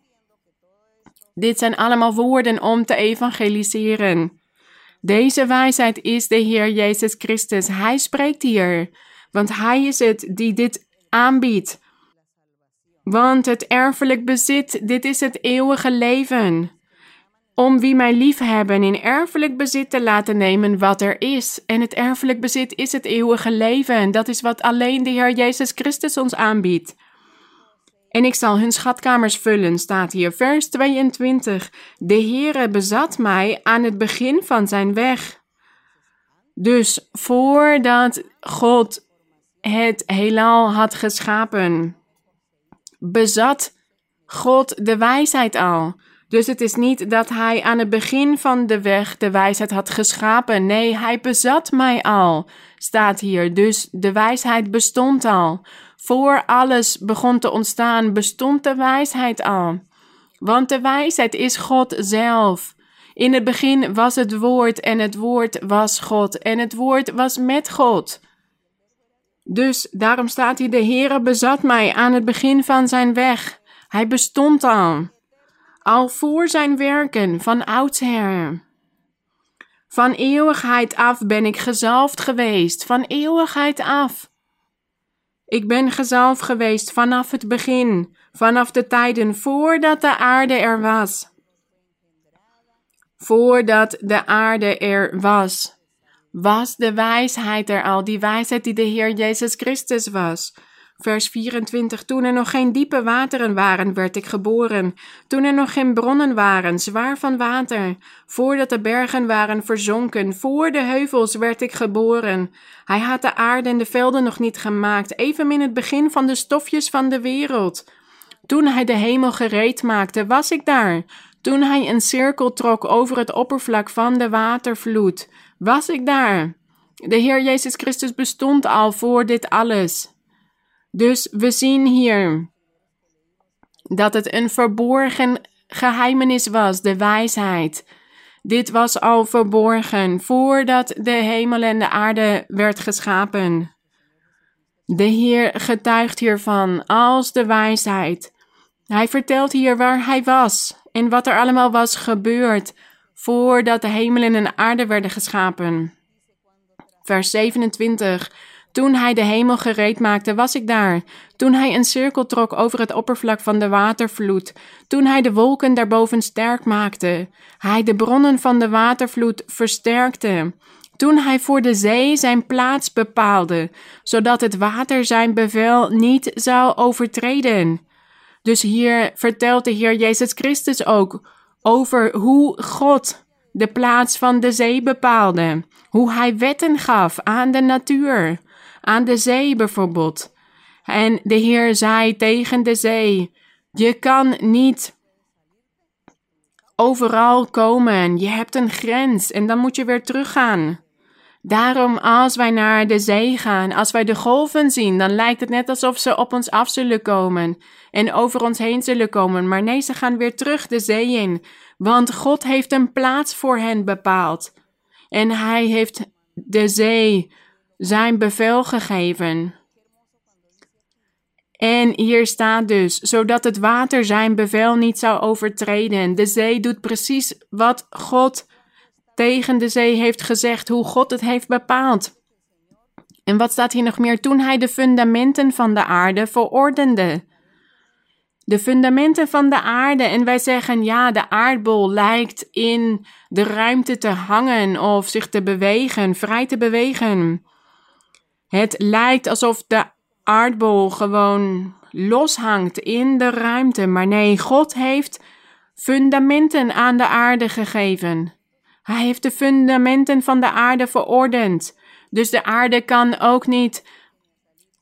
Dit zijn allemaal woorden om te evangeliseren. Deze wijsheid is de Heer Jezus Christus. Hij spreekt hier, want Hij is het die dit aanbiedt. Want het erfelijk bezit, dit is het eeuwige leven. Om wie mij liefhebben in erfelijk bezit te laten nemen wat er is. En het erfelijk bezit is het eeuwige leven. Dat is wat alleen de Heer Jezus Christus ons aanbiedt. En ik zal hun schatkamers vullen, staat hier, vers 22. De Heere bezat mij aan het begin van zijn weg. Dus voordat God het heelal had geschapen, bezat God de wijsheid al. Dus het is niet dat hij aan het begin van de weg de wijsheid had geschapen. Nee, hij bezat mij al, staat hier. Dus de wijsheid bestond al. Voor alles begon te ontstaan, bestond de wijsheid al. Want de wijsheid is God zelf. In het begin was het woord en het woord was God en het woord was met God. Dus daarom staat hier, de Heere bezat mij aan het begin van zijn weg. Hij bestond al. Al voor zijn werken, van oudsher. Van eeuwigheid af ben ik gezalfd geweest, van eeuwigheid af. Ik ben gezalfd geweest vanaf het begin, vanaf de tijden voordat de aarde er was. Voordat de aarde er was, was de wijsheid er al, die wijsheid die de Heer Jezus Christus was. Vers 24. Toen er nog geen diepe wateren waren, werd ik geboren. Toen er nog geen bronnen waren, zwaar van water. Voordat de bergen waren verzonken, voor de heuvels werd ik geboren. Hij had de aarde en de velden nog niet gemaakt, even in het begin van de stofjes van de wereld. Toen hij de hemel gereed maakte, was ik daar. Toen hij een cirkel trok over het oppervlak van de watervloed, was ik daar. De Heer Jezus Christus bestond al voor dit alles. Dus we zien hier dat het een verborgen geheimenis was, de wijsheid. Dit was al verborgen voordat de hemel en de aarde werd geschapen. De Heer getuigt hiervan als de wijsheid. Hij vertelt hier waar hij was en wat er allemaal was gebeurd voordat de hemel en de aarde werden geschapen. Vers 27. Toen hij de hemel gereed maakte, was ik daar. Toen hij een cirkel trok over het oppervlak van de watervloed. Toen hij de wolken daarboven sterk maakte. Hij de bronnen van de watervloed versterkte. Toen hij voor de zee zijn plaats bepaalde, zodat het water zijn bevel niet zou overtreden. Dus hier vertelt de Heer Jezus Christus ook over hoe God de plaats van de zee bepaalde, hoe hij wetten gaf aan de natuur aan de zee bijvoorbeeld. En de Heer zei tegen de zee: Je kan niet overal komen. Je hebt een grens en dan moet je weer teruggaan. Daarom, als wij naar de zee gaan, als wij de golven zien, dan lijkt het net alsof ze op ons af zullen komen en over ons heen zullen komen. Maar nee, ze gaan weer terug de zee in, want God heeft een plaats voor hen bepaald. En Hij heeft de zee zijn bevel gegeven. En hier staat dus, zodat het water zijn bevel niet zou overtreden. De zee doet precies wat God tegen de zee heeft gezegd, hoe God het heeft bepaald. En wat staat hier nog meer? Toen hij de fundamenten van de aarde verordende. De fundamenten van de aarde. En wij zeggen, ja, de aardbol lijkt in de ruimte te hangen of zich te bewegen, vrij te bewegen. Het lijkt alsof de aardbol gewoon loshangt in de ruimte, maar nee, God heeft fundamenten aan de aarde gegeven. Hij heeft de fundamenten van de aarde verordend. Dus de aarde kan ook niet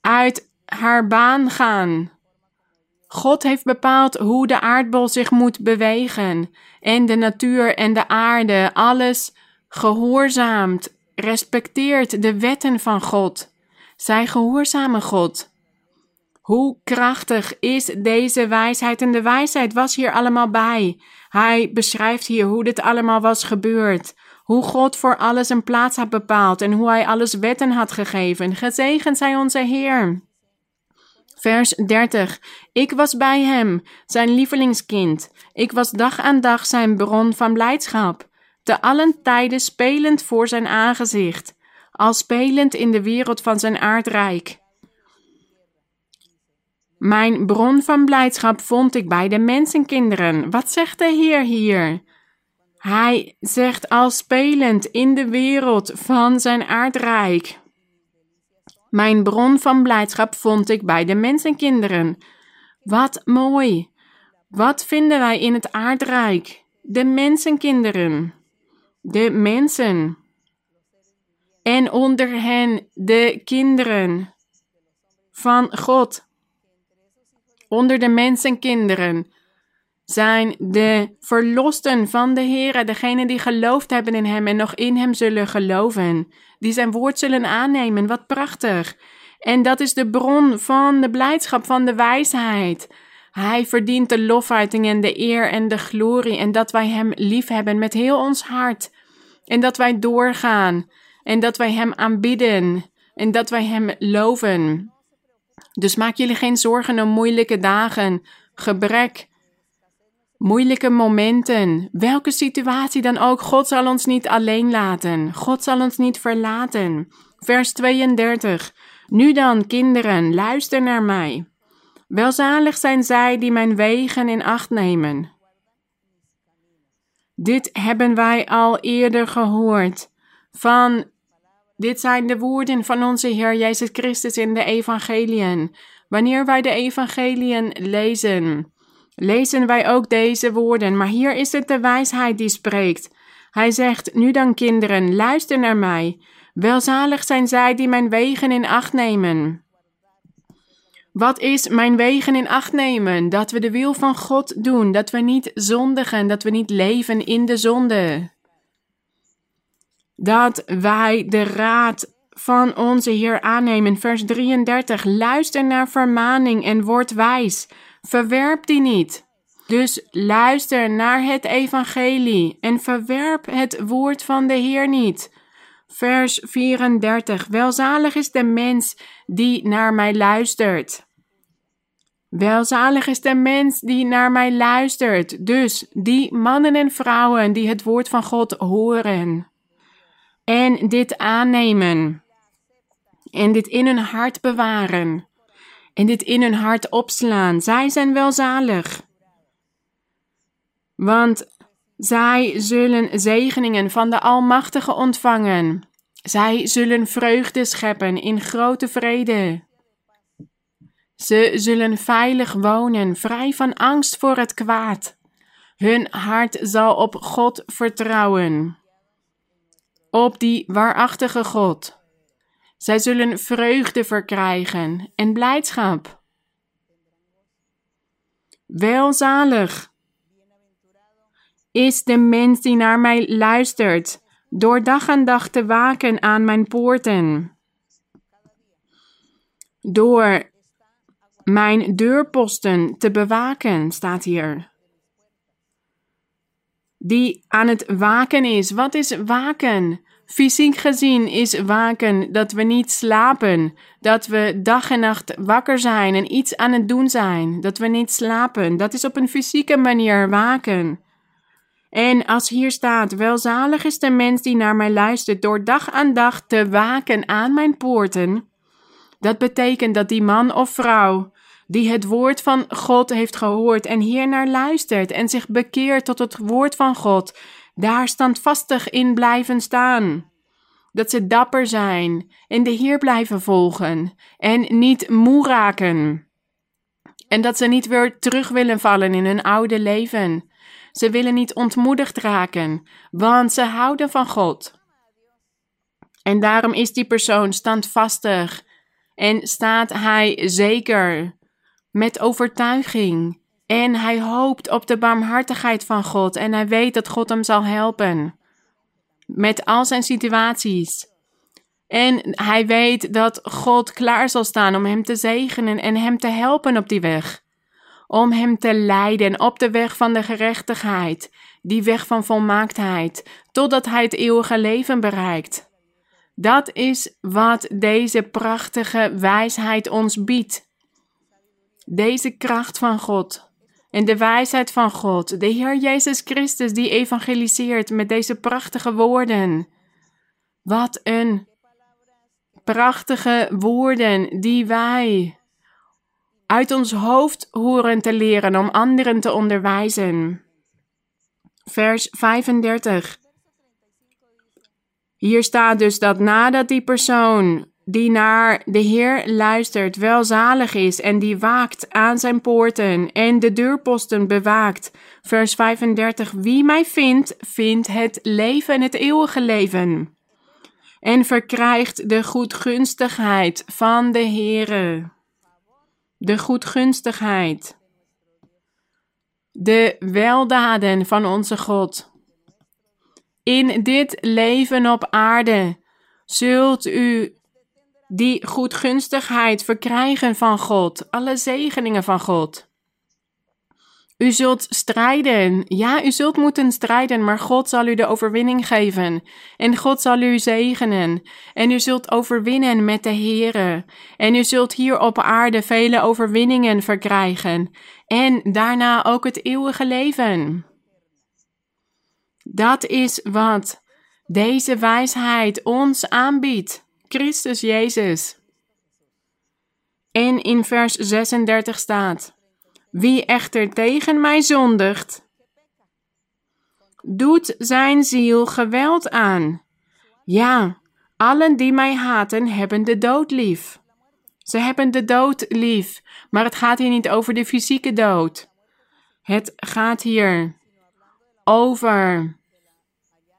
uit haar baan gaan. God heeft bepaald hoe de aardbol zich moet bewegen. En de natuur en de aarde, alles gehoorzaamt, respecteert de wetten van God. Zij gehoorzamen God. Hoe krachtig is deze wijsheid? En de wijsheid was hier allemaal bij. Hij beschrijft hier hoe dit allemaal was gebeurd. Hoe God voor alles een plaats had bepaald en hoe hij alles wetten had gegeven. Gezegend zij onze Heer. Vers 30. Ik was bij hem, zijn lievelingskind. Ik was dag aan dag zijn bron van blijdschap. Te allen tijden spelend voor zijn aangezicht, al spelend in de wereld van zijn aardrijk. Mijn bron van blijdschap vond ik bij de mensenkinderen. Wat zegt de Heer hier? Hij zegt al spelend in de wereld van zijn aardrijk. Mijn bron van blijdschap vond ik bij de mensenkinderen. Wat mooi! Wat vinden wij in het aardrijk? De mensenkinderen. De mensen. En onder hen de kinderen van God. Onder de mensenkinderen zijn de verlosten van de Heer, degenen die geloofd hebben in Hem en nog in Hem zullen geloven, die Zijn woord zullen aannemen. Wat prachtig! En dat is de bron van de blijdschap, van de wijsheid. Hij verdient de lofuiting en de eer en de glorie en dat wij Hem lief hebben met heel ons hart. En dat wij doorgaan en dat wij Hem aanbidden en dat wij Hem loven. Dus maak jullie geen zorgen om moeilijke dagen, gebrek, Moeilijke momenten, welke situatie dan ook, God zal ons niet alleen laten. God zal ons niet verlaten. Vers 32. Nu dan, kinderen, luister naar mij. Welzalig zijn zij die mijn wegen in acht nemen. Dit hebben wij al eerder gehoord. Van, dit zijn de woorden van onze Heer Jezus Christus in de evangeliën. Wanneer wij de evangeliën lezen, lezen wij ook deze woorden, maar hier is het de wijsheid die spreekt. Hij zegt, nu dan kinderen, luister naar mij. Welzalig zijn zij die mijn wegen in acht nemen. Wat is mijn wegen in acht nemen? Dat we de wil van God doen, dat we niet zondigen, dat we niet leven in de zonde. Dat wij de raad van onze Heer aannemen. Vers 33. Luister naar vermaning en word wijs. Verwerp die niet. Dus luister naar het evangelie en verwerp het woord van de Heer niet. Vers 34. Welzalig is de mens die naar mij luistert. Welzalig is de mens die naar mij luistert. Dus die mannen en vrouwen die het woord van God horen. En dit aannemen. En dit in hun hart bewaren en dit in hun hart opslaan. Zij zijn welzalig. Want zij zullen zegeningen van de Almachtige ontvangen. Zij zullen vreugde scheppen in grote vrede. Ze zullen veilig wonen, vrij van angst voor het kwaad. Hun hart zal op God vertrouwen. Op die waarachtige God. Zij zullen vreugde verkrijgen en blijdschap. Welzalig is de mens die naar mij luistert, door dag en dag te waken aan mijn poorten. Door mijn deurposten te bewaken, staat hier. Die aan het waken is. Wat is waken? Fysiek gezien is waken dat we niet slapen, dat we dag en nacht wakker zijn en iets aan het doen zijn, dat we niet slapen. Dat is op een fysieke manier waken. En als hier staat, welzalig is de mens die naar mij luistert door dag aan dag te waken aan mijn poorten. Dat betekent dat die man of vrouw die het woord van God heeft gehoord en hier naar luistert en zich bekeert tot het woord van God, daar standvastig in blijven staan. Dat ze dapper zijn en de Heer blijven volgen en niet moe raken. En dat ze niet weer terug willen vallen in hun oude leven. Ze willen niet ontmoedigd raken, want ze houden van God. En daarom is die persoon standvastig en staat hij zeker met overtuiging. En hij hoopt op de barmhartigheid van God en hij weet dat God hem zal helpen met al zijn situaties. En hij weet dat God klaar zal staan om hem te zegenen en hem te helpen op die weg. Om hem te leiden op de weg van de gerechtigheid, die weg van volmaaktheid, totdat hij het eeuwige leven bereikt. Dat is wat deze prachtige wijsheid ons biedt. Deze kracht van God en de wijsheid van God, de Heer Jezus Christus die evangeliseert met deze prachtige woorden. Wat een prachtige woorden die wij uit ons hoofd horen te leren om anderen te onderwijzen. Vers 35. Hier staat dus dat nadat die persoon die naar de Heer luistert, welzalig is en die waakt aan zijn poorten en de deurposten bewaakt. Vers 35. Wie mij vindt, vindt het leven, het eeuwige leven. En verkrijgt de goedgunstigheid van de Heere. De goedgunstigheid. De weldaden van onze God. In dit leven op aarde zult u die goedgunstigheid verkrijgen van God, alle zegeningen van God. U zult strijden. Ja, u zult moeten strijden, maar God zal u de overwinning geven. En God zal u zegenen. En u zult overwinnen met de Here. En u zult hier op aarde vele overwinningen verkrijgen. En daarna ook het eeuwige leven. Dat is wat deze wijsheid ons aanbiedt. Christus Jezus. En in vers 36 staat: Wie echter tegen mij zondigt, doet zijn ziel geweld aan. Ja, allen die mij haten hebben de dood lief. Ze hebben de dood lief, maar het gaat hier niet over de fysieke dood. Het gaat hier over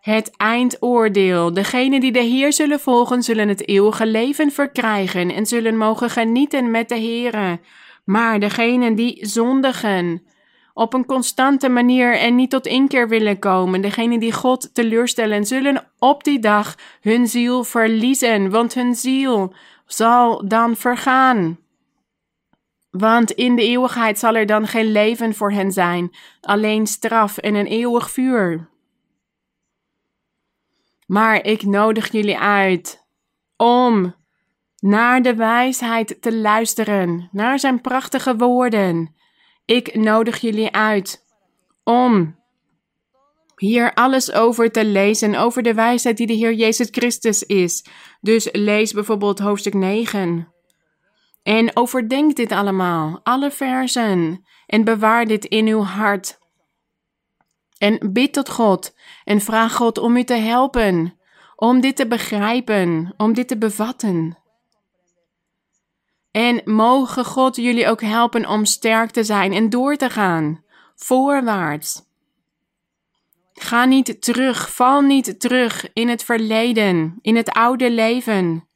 het eindoordeel. Degenen die de Heer zullen volgen, zullen het eeuwige leven verkrijgen en zullen mogen genieten met de Heere. Maar degenen die zondigen, op een constante manier en niet tot inkeer willen komen, degenen die God teleurstellen, zullen op die dag hun ziel verliezen, want hun ziel zal dan vergaan. Want in de eeuwigheid zal er dan geen leven voor hen zijn, alleen straf en een eeuwig vuur. Maar ik nodig jullie uit om naar de wijsheid te luisteren, naar zijn prachtige woorden. Ik nodig jullie uit om hier alles over te lezen, over de wijsheid die de Heer Jezus Christus is. Dus lees bijvoorbeeld hoofdstuk 9. En overdenk dit allemaal, alle versen, en bewaar dit in uw hart. En bid tot God en vraag God om u te helpen, om dit te begrijpen, om dit te bevatten. En mogen God jullie ook helpen om sterk te zijn en door te gaan, voorwaarts. Ga niet terug, val niet terug in het verleden, in het oude leven.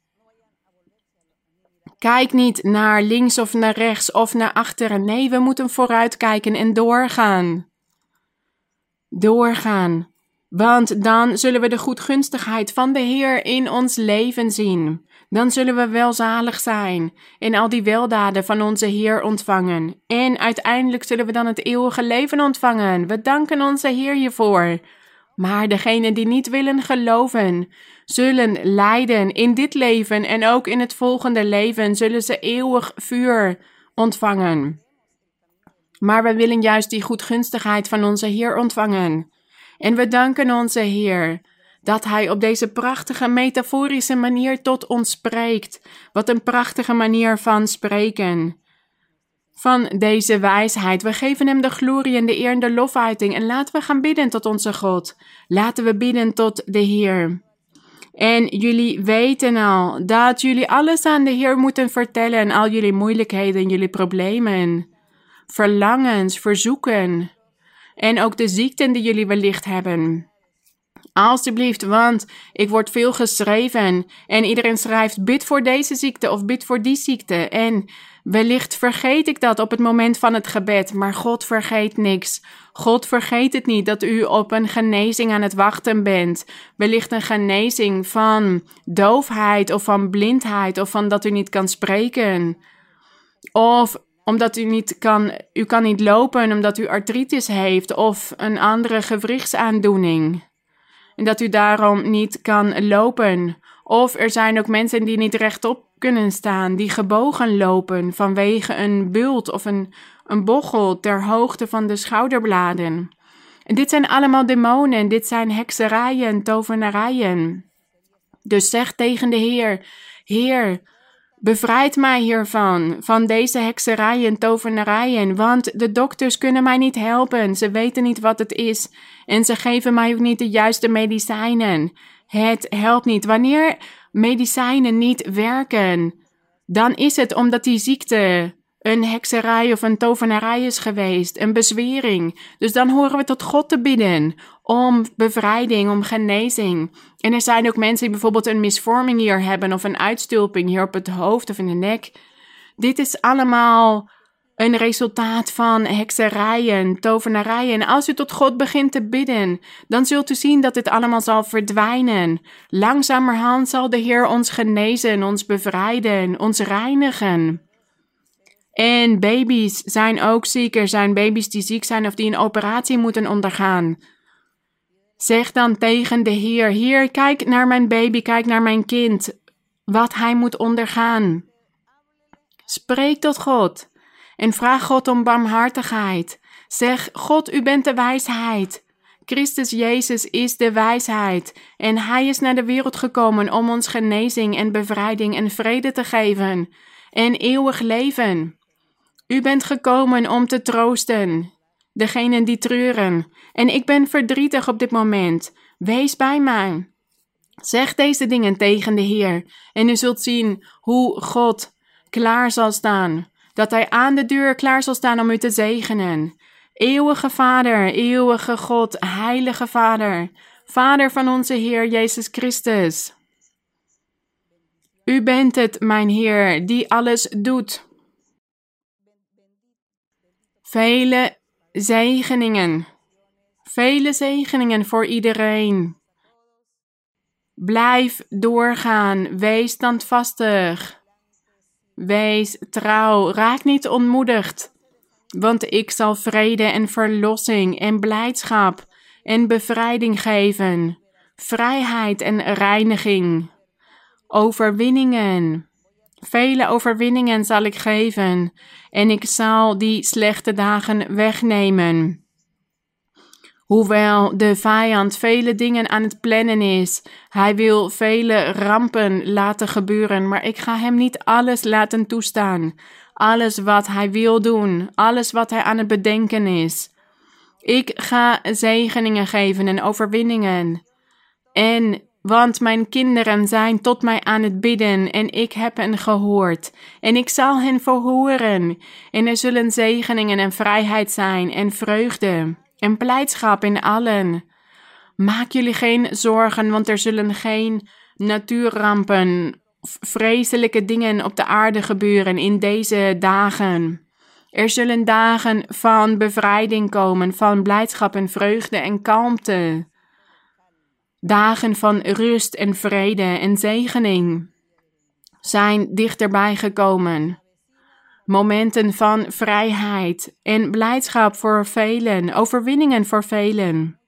Kijk niet naar links of naar rechts of naar achteren. Nee, we moeten vooruitkijken en doorgaan doorgaan. Want dan zullen we de goedgunstigheid van de Heer in ons leven zien. Dan zullen we welzalig zijn en al die weldaden van onze Heer ontvangen. En uiteindelijk zullen we dan het eeuwige leven ontvangen. We danken onze Heer hiervoor. Maar degenen die niet willen geloven, zullen lijden in dit leven en ook in het volgende leven zullen ze eeuwig vuur ontvangen. Maar we willen juist die goedgunstigheid van onze Heer ontvangen. En we danken onze Heer dat Hij op deze prachtige metaforische manier tot ons spreekt. Wat een prachtige manier van spreken. Van deze wijsheid. We geven Hem de glorie en de eer en de lofuiting. En laten we gaan bidden tot onze God. Laten we bidden tot de Heer. En jullie weten al dat jullie alles aan de Heer moeten vertellen. Al jullie moeilijkheden, jullie problemen verlangens, verzoeken. En ook de ziekten die jullie wellicht hebben. Alsjeblieft, want ik word veel geschreven en iedereen schrijft bid voor deze ziekte of bid voor die ziekte. En wellicht vergeet ik dat op het moment van het gebed, maar God vergeet niks. God vergeet het niet dat u op een genezing aan het wachten bent. Wellicht een genezing van doofheid of van blindheid of van dat u niet kan spreken. Of omdat u niet kan, u kan niet lopen omdat u artritis heeft of een andere gewrichtsaandoening. En dat u daarom niet kan lopen. Of er zijn ook mensen die niet rechtop kunnen staan, die gebogen lopen vanwege een bult of een, een bochel ter hoogte van de schouderbladen. En dit zijn allemaal demonen, dit zijn hekserijen, tovenarijen. Dus zeg tegen de Heer: Heer, Bevrijd mij hiervan, van deze hekserijen en tovenarijen, want de dokters kunnen mij niet helpen. Ze weten niet wat het is en ze geven mij ook niet de juiste medicijnen. Het helpt niet. Wanneer medicijnen niet werken, dan is het omdat die ziekte een hekserij of een tovenarij is geweest, een bezwering. Dus dan horen we tot God te bidden om bevrijding, om genezing. En er zijn ook mensen die bijvoorbeeld een misvorming hier hebben of een uitstulping hier op het hoofd of in de nek. Dit is allemaal een resultaat van hekserijen, tovenarijen. En als u tot God begint te bidden, dan zult u zien dat dit allemaal zal verdwijnen. Langzamerhand zal de Heer ons genezen, ons bevrijden, ons reinigen. En baby's zijn ook ziek. Er zijn baby's die ziek zijn of die een operatie moeten ondergaan. Zeg dan tegen de Heer: Heer, kijk naar mijn baby, kijk naar mijn kind, wat hij moet ondergaan. Spreek tot God en vraag God om barmhartigheid. Zeg: God, u bent de wijsheid. Christus Jezus is de wijsheid en Hij is naar de wereld gekomen om ons genezing en bevrijding en vrede te geven en eeuwig leven. U bent gekomen om te troosten, degenen die treuren. En ik ben verdrietig op dit moment. Wees bij mij. Zeg deze dingen tegen de Heer, en u zult zien hoe God klaar zal staan. Dat Hij aan de deur klaar zal staan om u te zegenen. Eeuwige Vader, eeuwige God, heilige Vader, Vader van onze Heer Jezus Christus. U bent het, mijn Heer, die alles doet. Vele zegeningen. Vele zegeningen voor iedereen. Blijf doorgaan. Wees standvastig. Wees trouw. Raak niet ontmoedigd. Want ik zal vrede en verlossing en blijdschap en bevrijding geven. Vrijheid en reiniging. Overwinningen. Vele overwinningen zal ik geven, en ik zal die slechte dagen wegnemen. Hoewel de vijand vele dingen aan het plannen is, hij wil vele rampen laten gebeuren, maar ik ga hem niet alles laten toestaan. Alles wat hij wil doen, alles wat hij aan het bedenken is. Ik ga zegeningen geven en overwinningen. En want mijn kinderen zijn tot mij aan het bidden en ik heb hen gehoord. En ik zal hen verhoren. En er zullen zegeningen en vrijheid zijn en vreugde en blijdschap in allen. Maak jullie geen zorgen, want er zullen geen natuurrampen of vreselijke dingen op de aarde gebeuren in deze dagen. Er zullen dagen van bevrijding komen, van blijdschap en vreugde en kalmte. Dagen van rust en vrede en zegening zijn dichterbij gekomen. Momenten van vrijheid en blijdschap voor velen, overwinningen voor velen.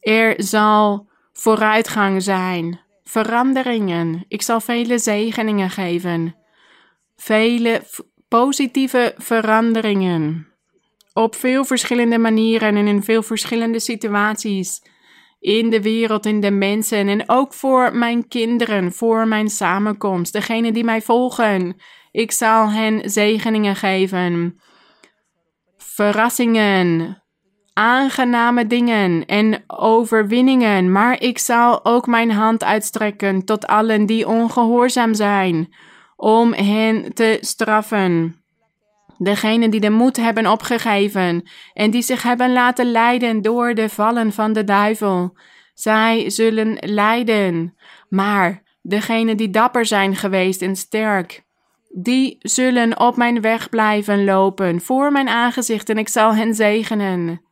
Er zal vooruitgang zijn, veranderingen. Ik zal vele zegeningen geven. Vele positieve veranderingen. Op veel verschillende manieren en in veel verschillende situaties in de wereld, in de mensen en ook voor mijn kinderen, voor mijn samenkomst, degenen die mij volgen. Ik zal hen zegeningen geven, verrassingen, aangename dingen en overwinningen, maar ik zal ook mijn hand uitstrekken tot allen die ongehoorzaam zijn, om hen te straffen. Degenen die de moed hebben opgegeven en die zich hebben laten leiden door de vallen van de duivel, zij zullen lijden. Maar degenen die dapper zijn geweest en sterk, die zullen op mijn weg blijven lopen voor mijn aangezicht en ik zal hen zegenen.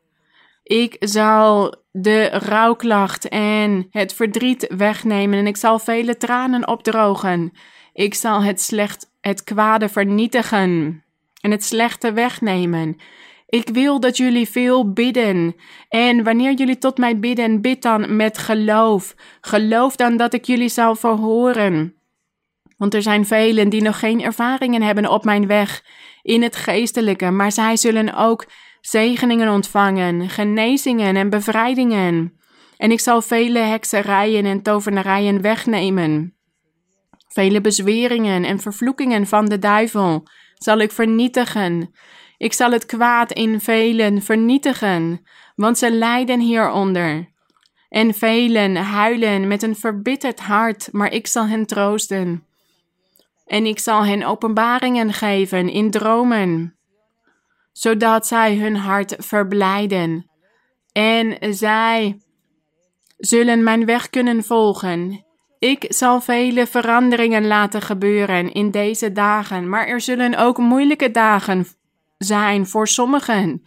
Ik zal de rouwklacht en het verdriet wegnemen en ik zal vele tranen opdrogen. Ik zal het slecht, het kwade vernietigen en het slechte wegnemen. Ik wil dat jullie veel bidden. En wanneer jullie tot mij bidden, bid dan met geloof. Geloof dan dat ik jullie zal verhoren. Want er zijn velen die nog geen ervaringen hebben op mijn weg in het geestelijke, maar zij zullen ook zegeningen ontvangen, genezingen en bevrijdingen. En ik zal vele hekserijen en tovenarijen wegnemen. Vele bezweringen en vervloekingen van de duivel zal ik vernietigen. Ik zal het kwaad in velen vernietigen, want ze lijden hieronder. En velen huilen met een verbitterd hart, maar ik zal hen troosten. En ik zal hen openbaringen geven in dromen, zodat zij hun hart verblijden. En zij zullen mijn weg kunnen volgen. Ik zal vele veranderingen laten gebeuren in deze dagen, maar er zullen ook moeilijke dagen zijn voor sommigen.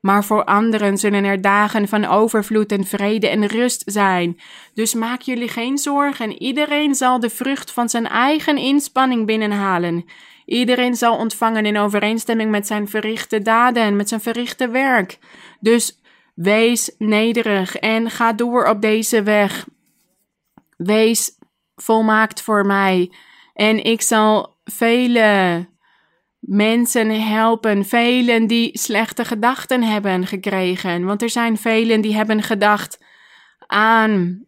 Maar voor anderen zullen er dagen van overvloed en vrede en rust zijn. Dus maak jullie geen zorgen. Iedereen zal de vrucht van zijn eigen inspanning binnenhalen. Iedereen zal ontvangen in overeenstemming met zijn verrichte daden, met zijn verrichte werk. Dus wees nederig en ga door op deze weg. Wees volmaakt voor mij. En ik zal vele mensen helpen, velen die slechte gedachten hebben gekregen. Want er zijn velen die hebben gedacht aan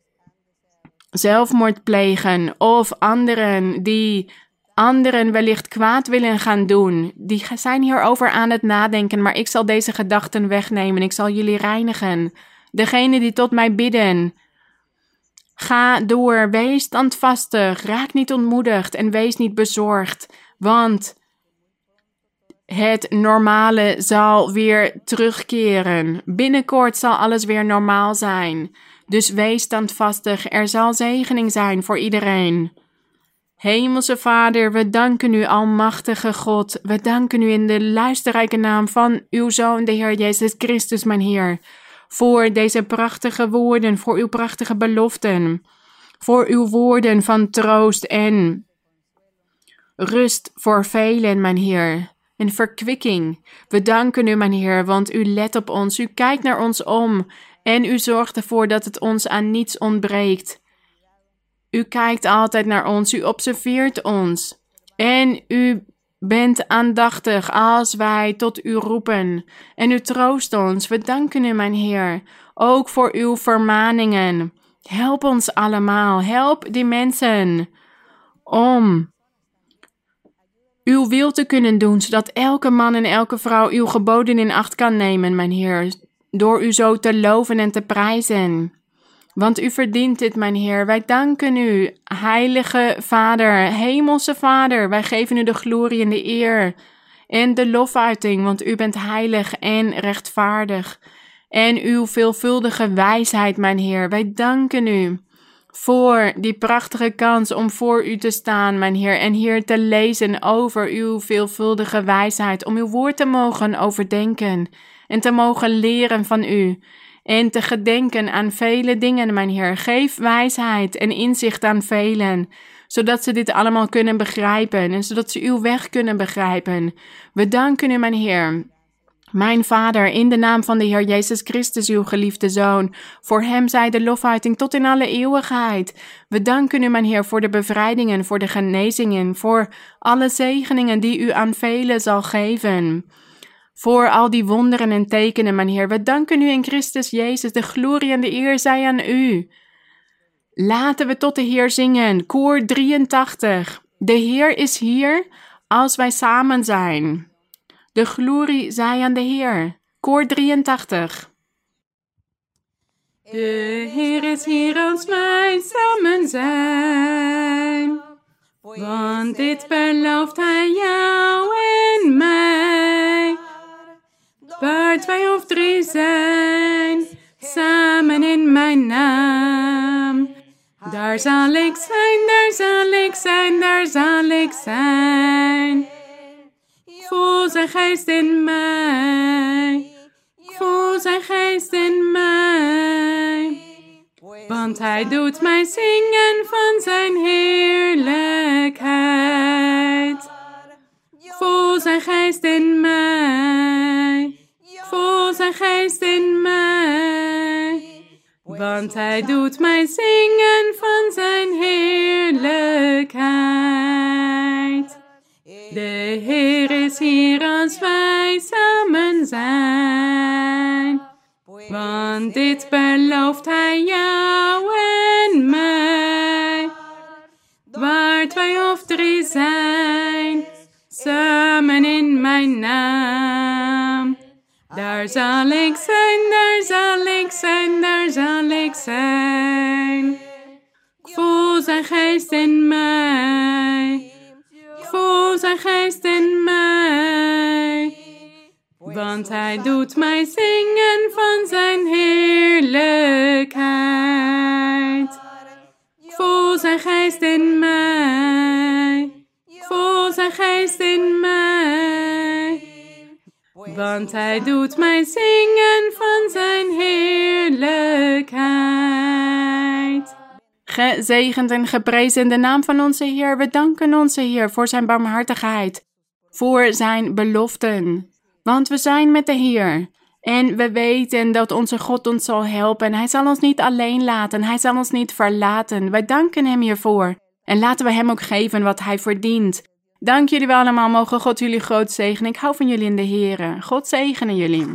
zelfmoord plegen of anderen die anderen wellicht kwaad willen gaan doen. Die zijn hierover aan het nadenken, maar ik zal deze gedachten wegnemen. Ik zal jullie reinigen. Degene die tot mij bidden. Ga door, wees standvastig, raak niet ontmoedigd en wees niet bezorgd, want het normale zal weer terugkeren. Binnenkort zal alles weer normaal zijn. Dus wees standvastig, er zal zegening zijn voor iedereen. Hemelse Vader, we danken u, Almachtige God. We danken u in de luisterrijke naam van uw Zoon, de Heer Jezus Christus, mijn Heer. Voor deze prachtige woorden, voor uw prachtige beloften. Voor uw woorden van troost en rust voor velen, mijn Heer en verkwikking. We danken u, mijn Heer, want u let op ons, u kijkt naar ons om en u zorgt ervoor dat het ons aan niets ontbreekt. U kijkt altijd naar ons, u observeert ons en u bent aandachtig als wij tot u roepen en u troost ons. We danken u, mijn Heer, ook voor uw vermaningen. Help ons allemaal, help die mensen om uw wil te kunnen doen, zodat elke man en elke vrouw uw geboden in acht kan nemen, mijn Heer, door u zo te loven en te prijzen. Want u verdient dit, mijn Heer. Wij danken u, Heilige Vader, Hemelse Vader. Wij geven u de glorie en de eer en de lofuiting, want u bent heilig en rechtvaardig. En uw veelvuldige wijsheid, mijn Heer. Wij danken u voor die prachtige kans om voor u te staan, mijn Heer, en hier te lezen over uw veelvuldige wijsheid, om uw woord te mogen overdenken en te mogen leren van u. En te gedenken aan vele dingen, mijn Heer. Geef wijsheid en inzicht aan velen, zodat ze dit allemaal kunnen begrijpen en zodat ze uw weg kunnen begrijpen. We danken u, mijn Heer mijn Vader, in de naam van de Heer Jezus Christus, uw geliefde Zoon, voor Hem zij de lofhuiting tot in alle eeuwigheid. We danken u, mijn Heer, voor de bevrijdingen, voor de genezingen, voor alle zegeningen die u aan velen zal geven. Voor al die wonderen en tekenen, mijn Heer. We danken u in Christus Jezus. De glorie en de eer zij aan u. Laten we tot de Heer zingen. Koor 83. De Heer is hier als wij samen zijn. De glorie zij aan de Heer. Koor 83. De Heer is hier als wij samen zijn. Want dit belooft Hij jou en mij. Zijn, samen in mijn naam. Daar zal ik zijn, daar zal ik zijn, daar zal ik zijn. Voel zijn geest in mij, voel zijn geest in mij. Want hij doet mij zingen van zijn heerlijkheid. Voel zijn geest in mij, voel zijn geest in mij. Want hij doet mij zingen van zijn heerlijkheid. De Heer is hier als wij samen zijn. Want dit belooft hij jou en mij. Waar twee of drie zijn, samen in mijn naam. Daar zal ik zijn, daar zal ik zijn, daar zal ik zijn. Voel zijn geest in mij. Voel zijn geest in mij. Want hij doet mij zingen van zijn heerlijkheid. Ik voel zijn geest in mij. Voel zijn geest in mij. Want hij doet mij zingen van zijn heerlijkheid. Gezegend en geprezen de naam van onze Heer. We danken onze Heer voor zijn barmhartigheid, voor zijn beloften. Want we zijn met de Heer. En we weten dat onze God ons zal helpen. Hij zal ons niet alleen laten. Hij zal ons niet verlaten. Wij danken Hem hiervoor. En laten we Hem ook geven wat Hij verdient. Dank jullie wel allemaal. Mogen God jullie groot zegenen. Ik hou van jullie in de Heer. God zegene jullie.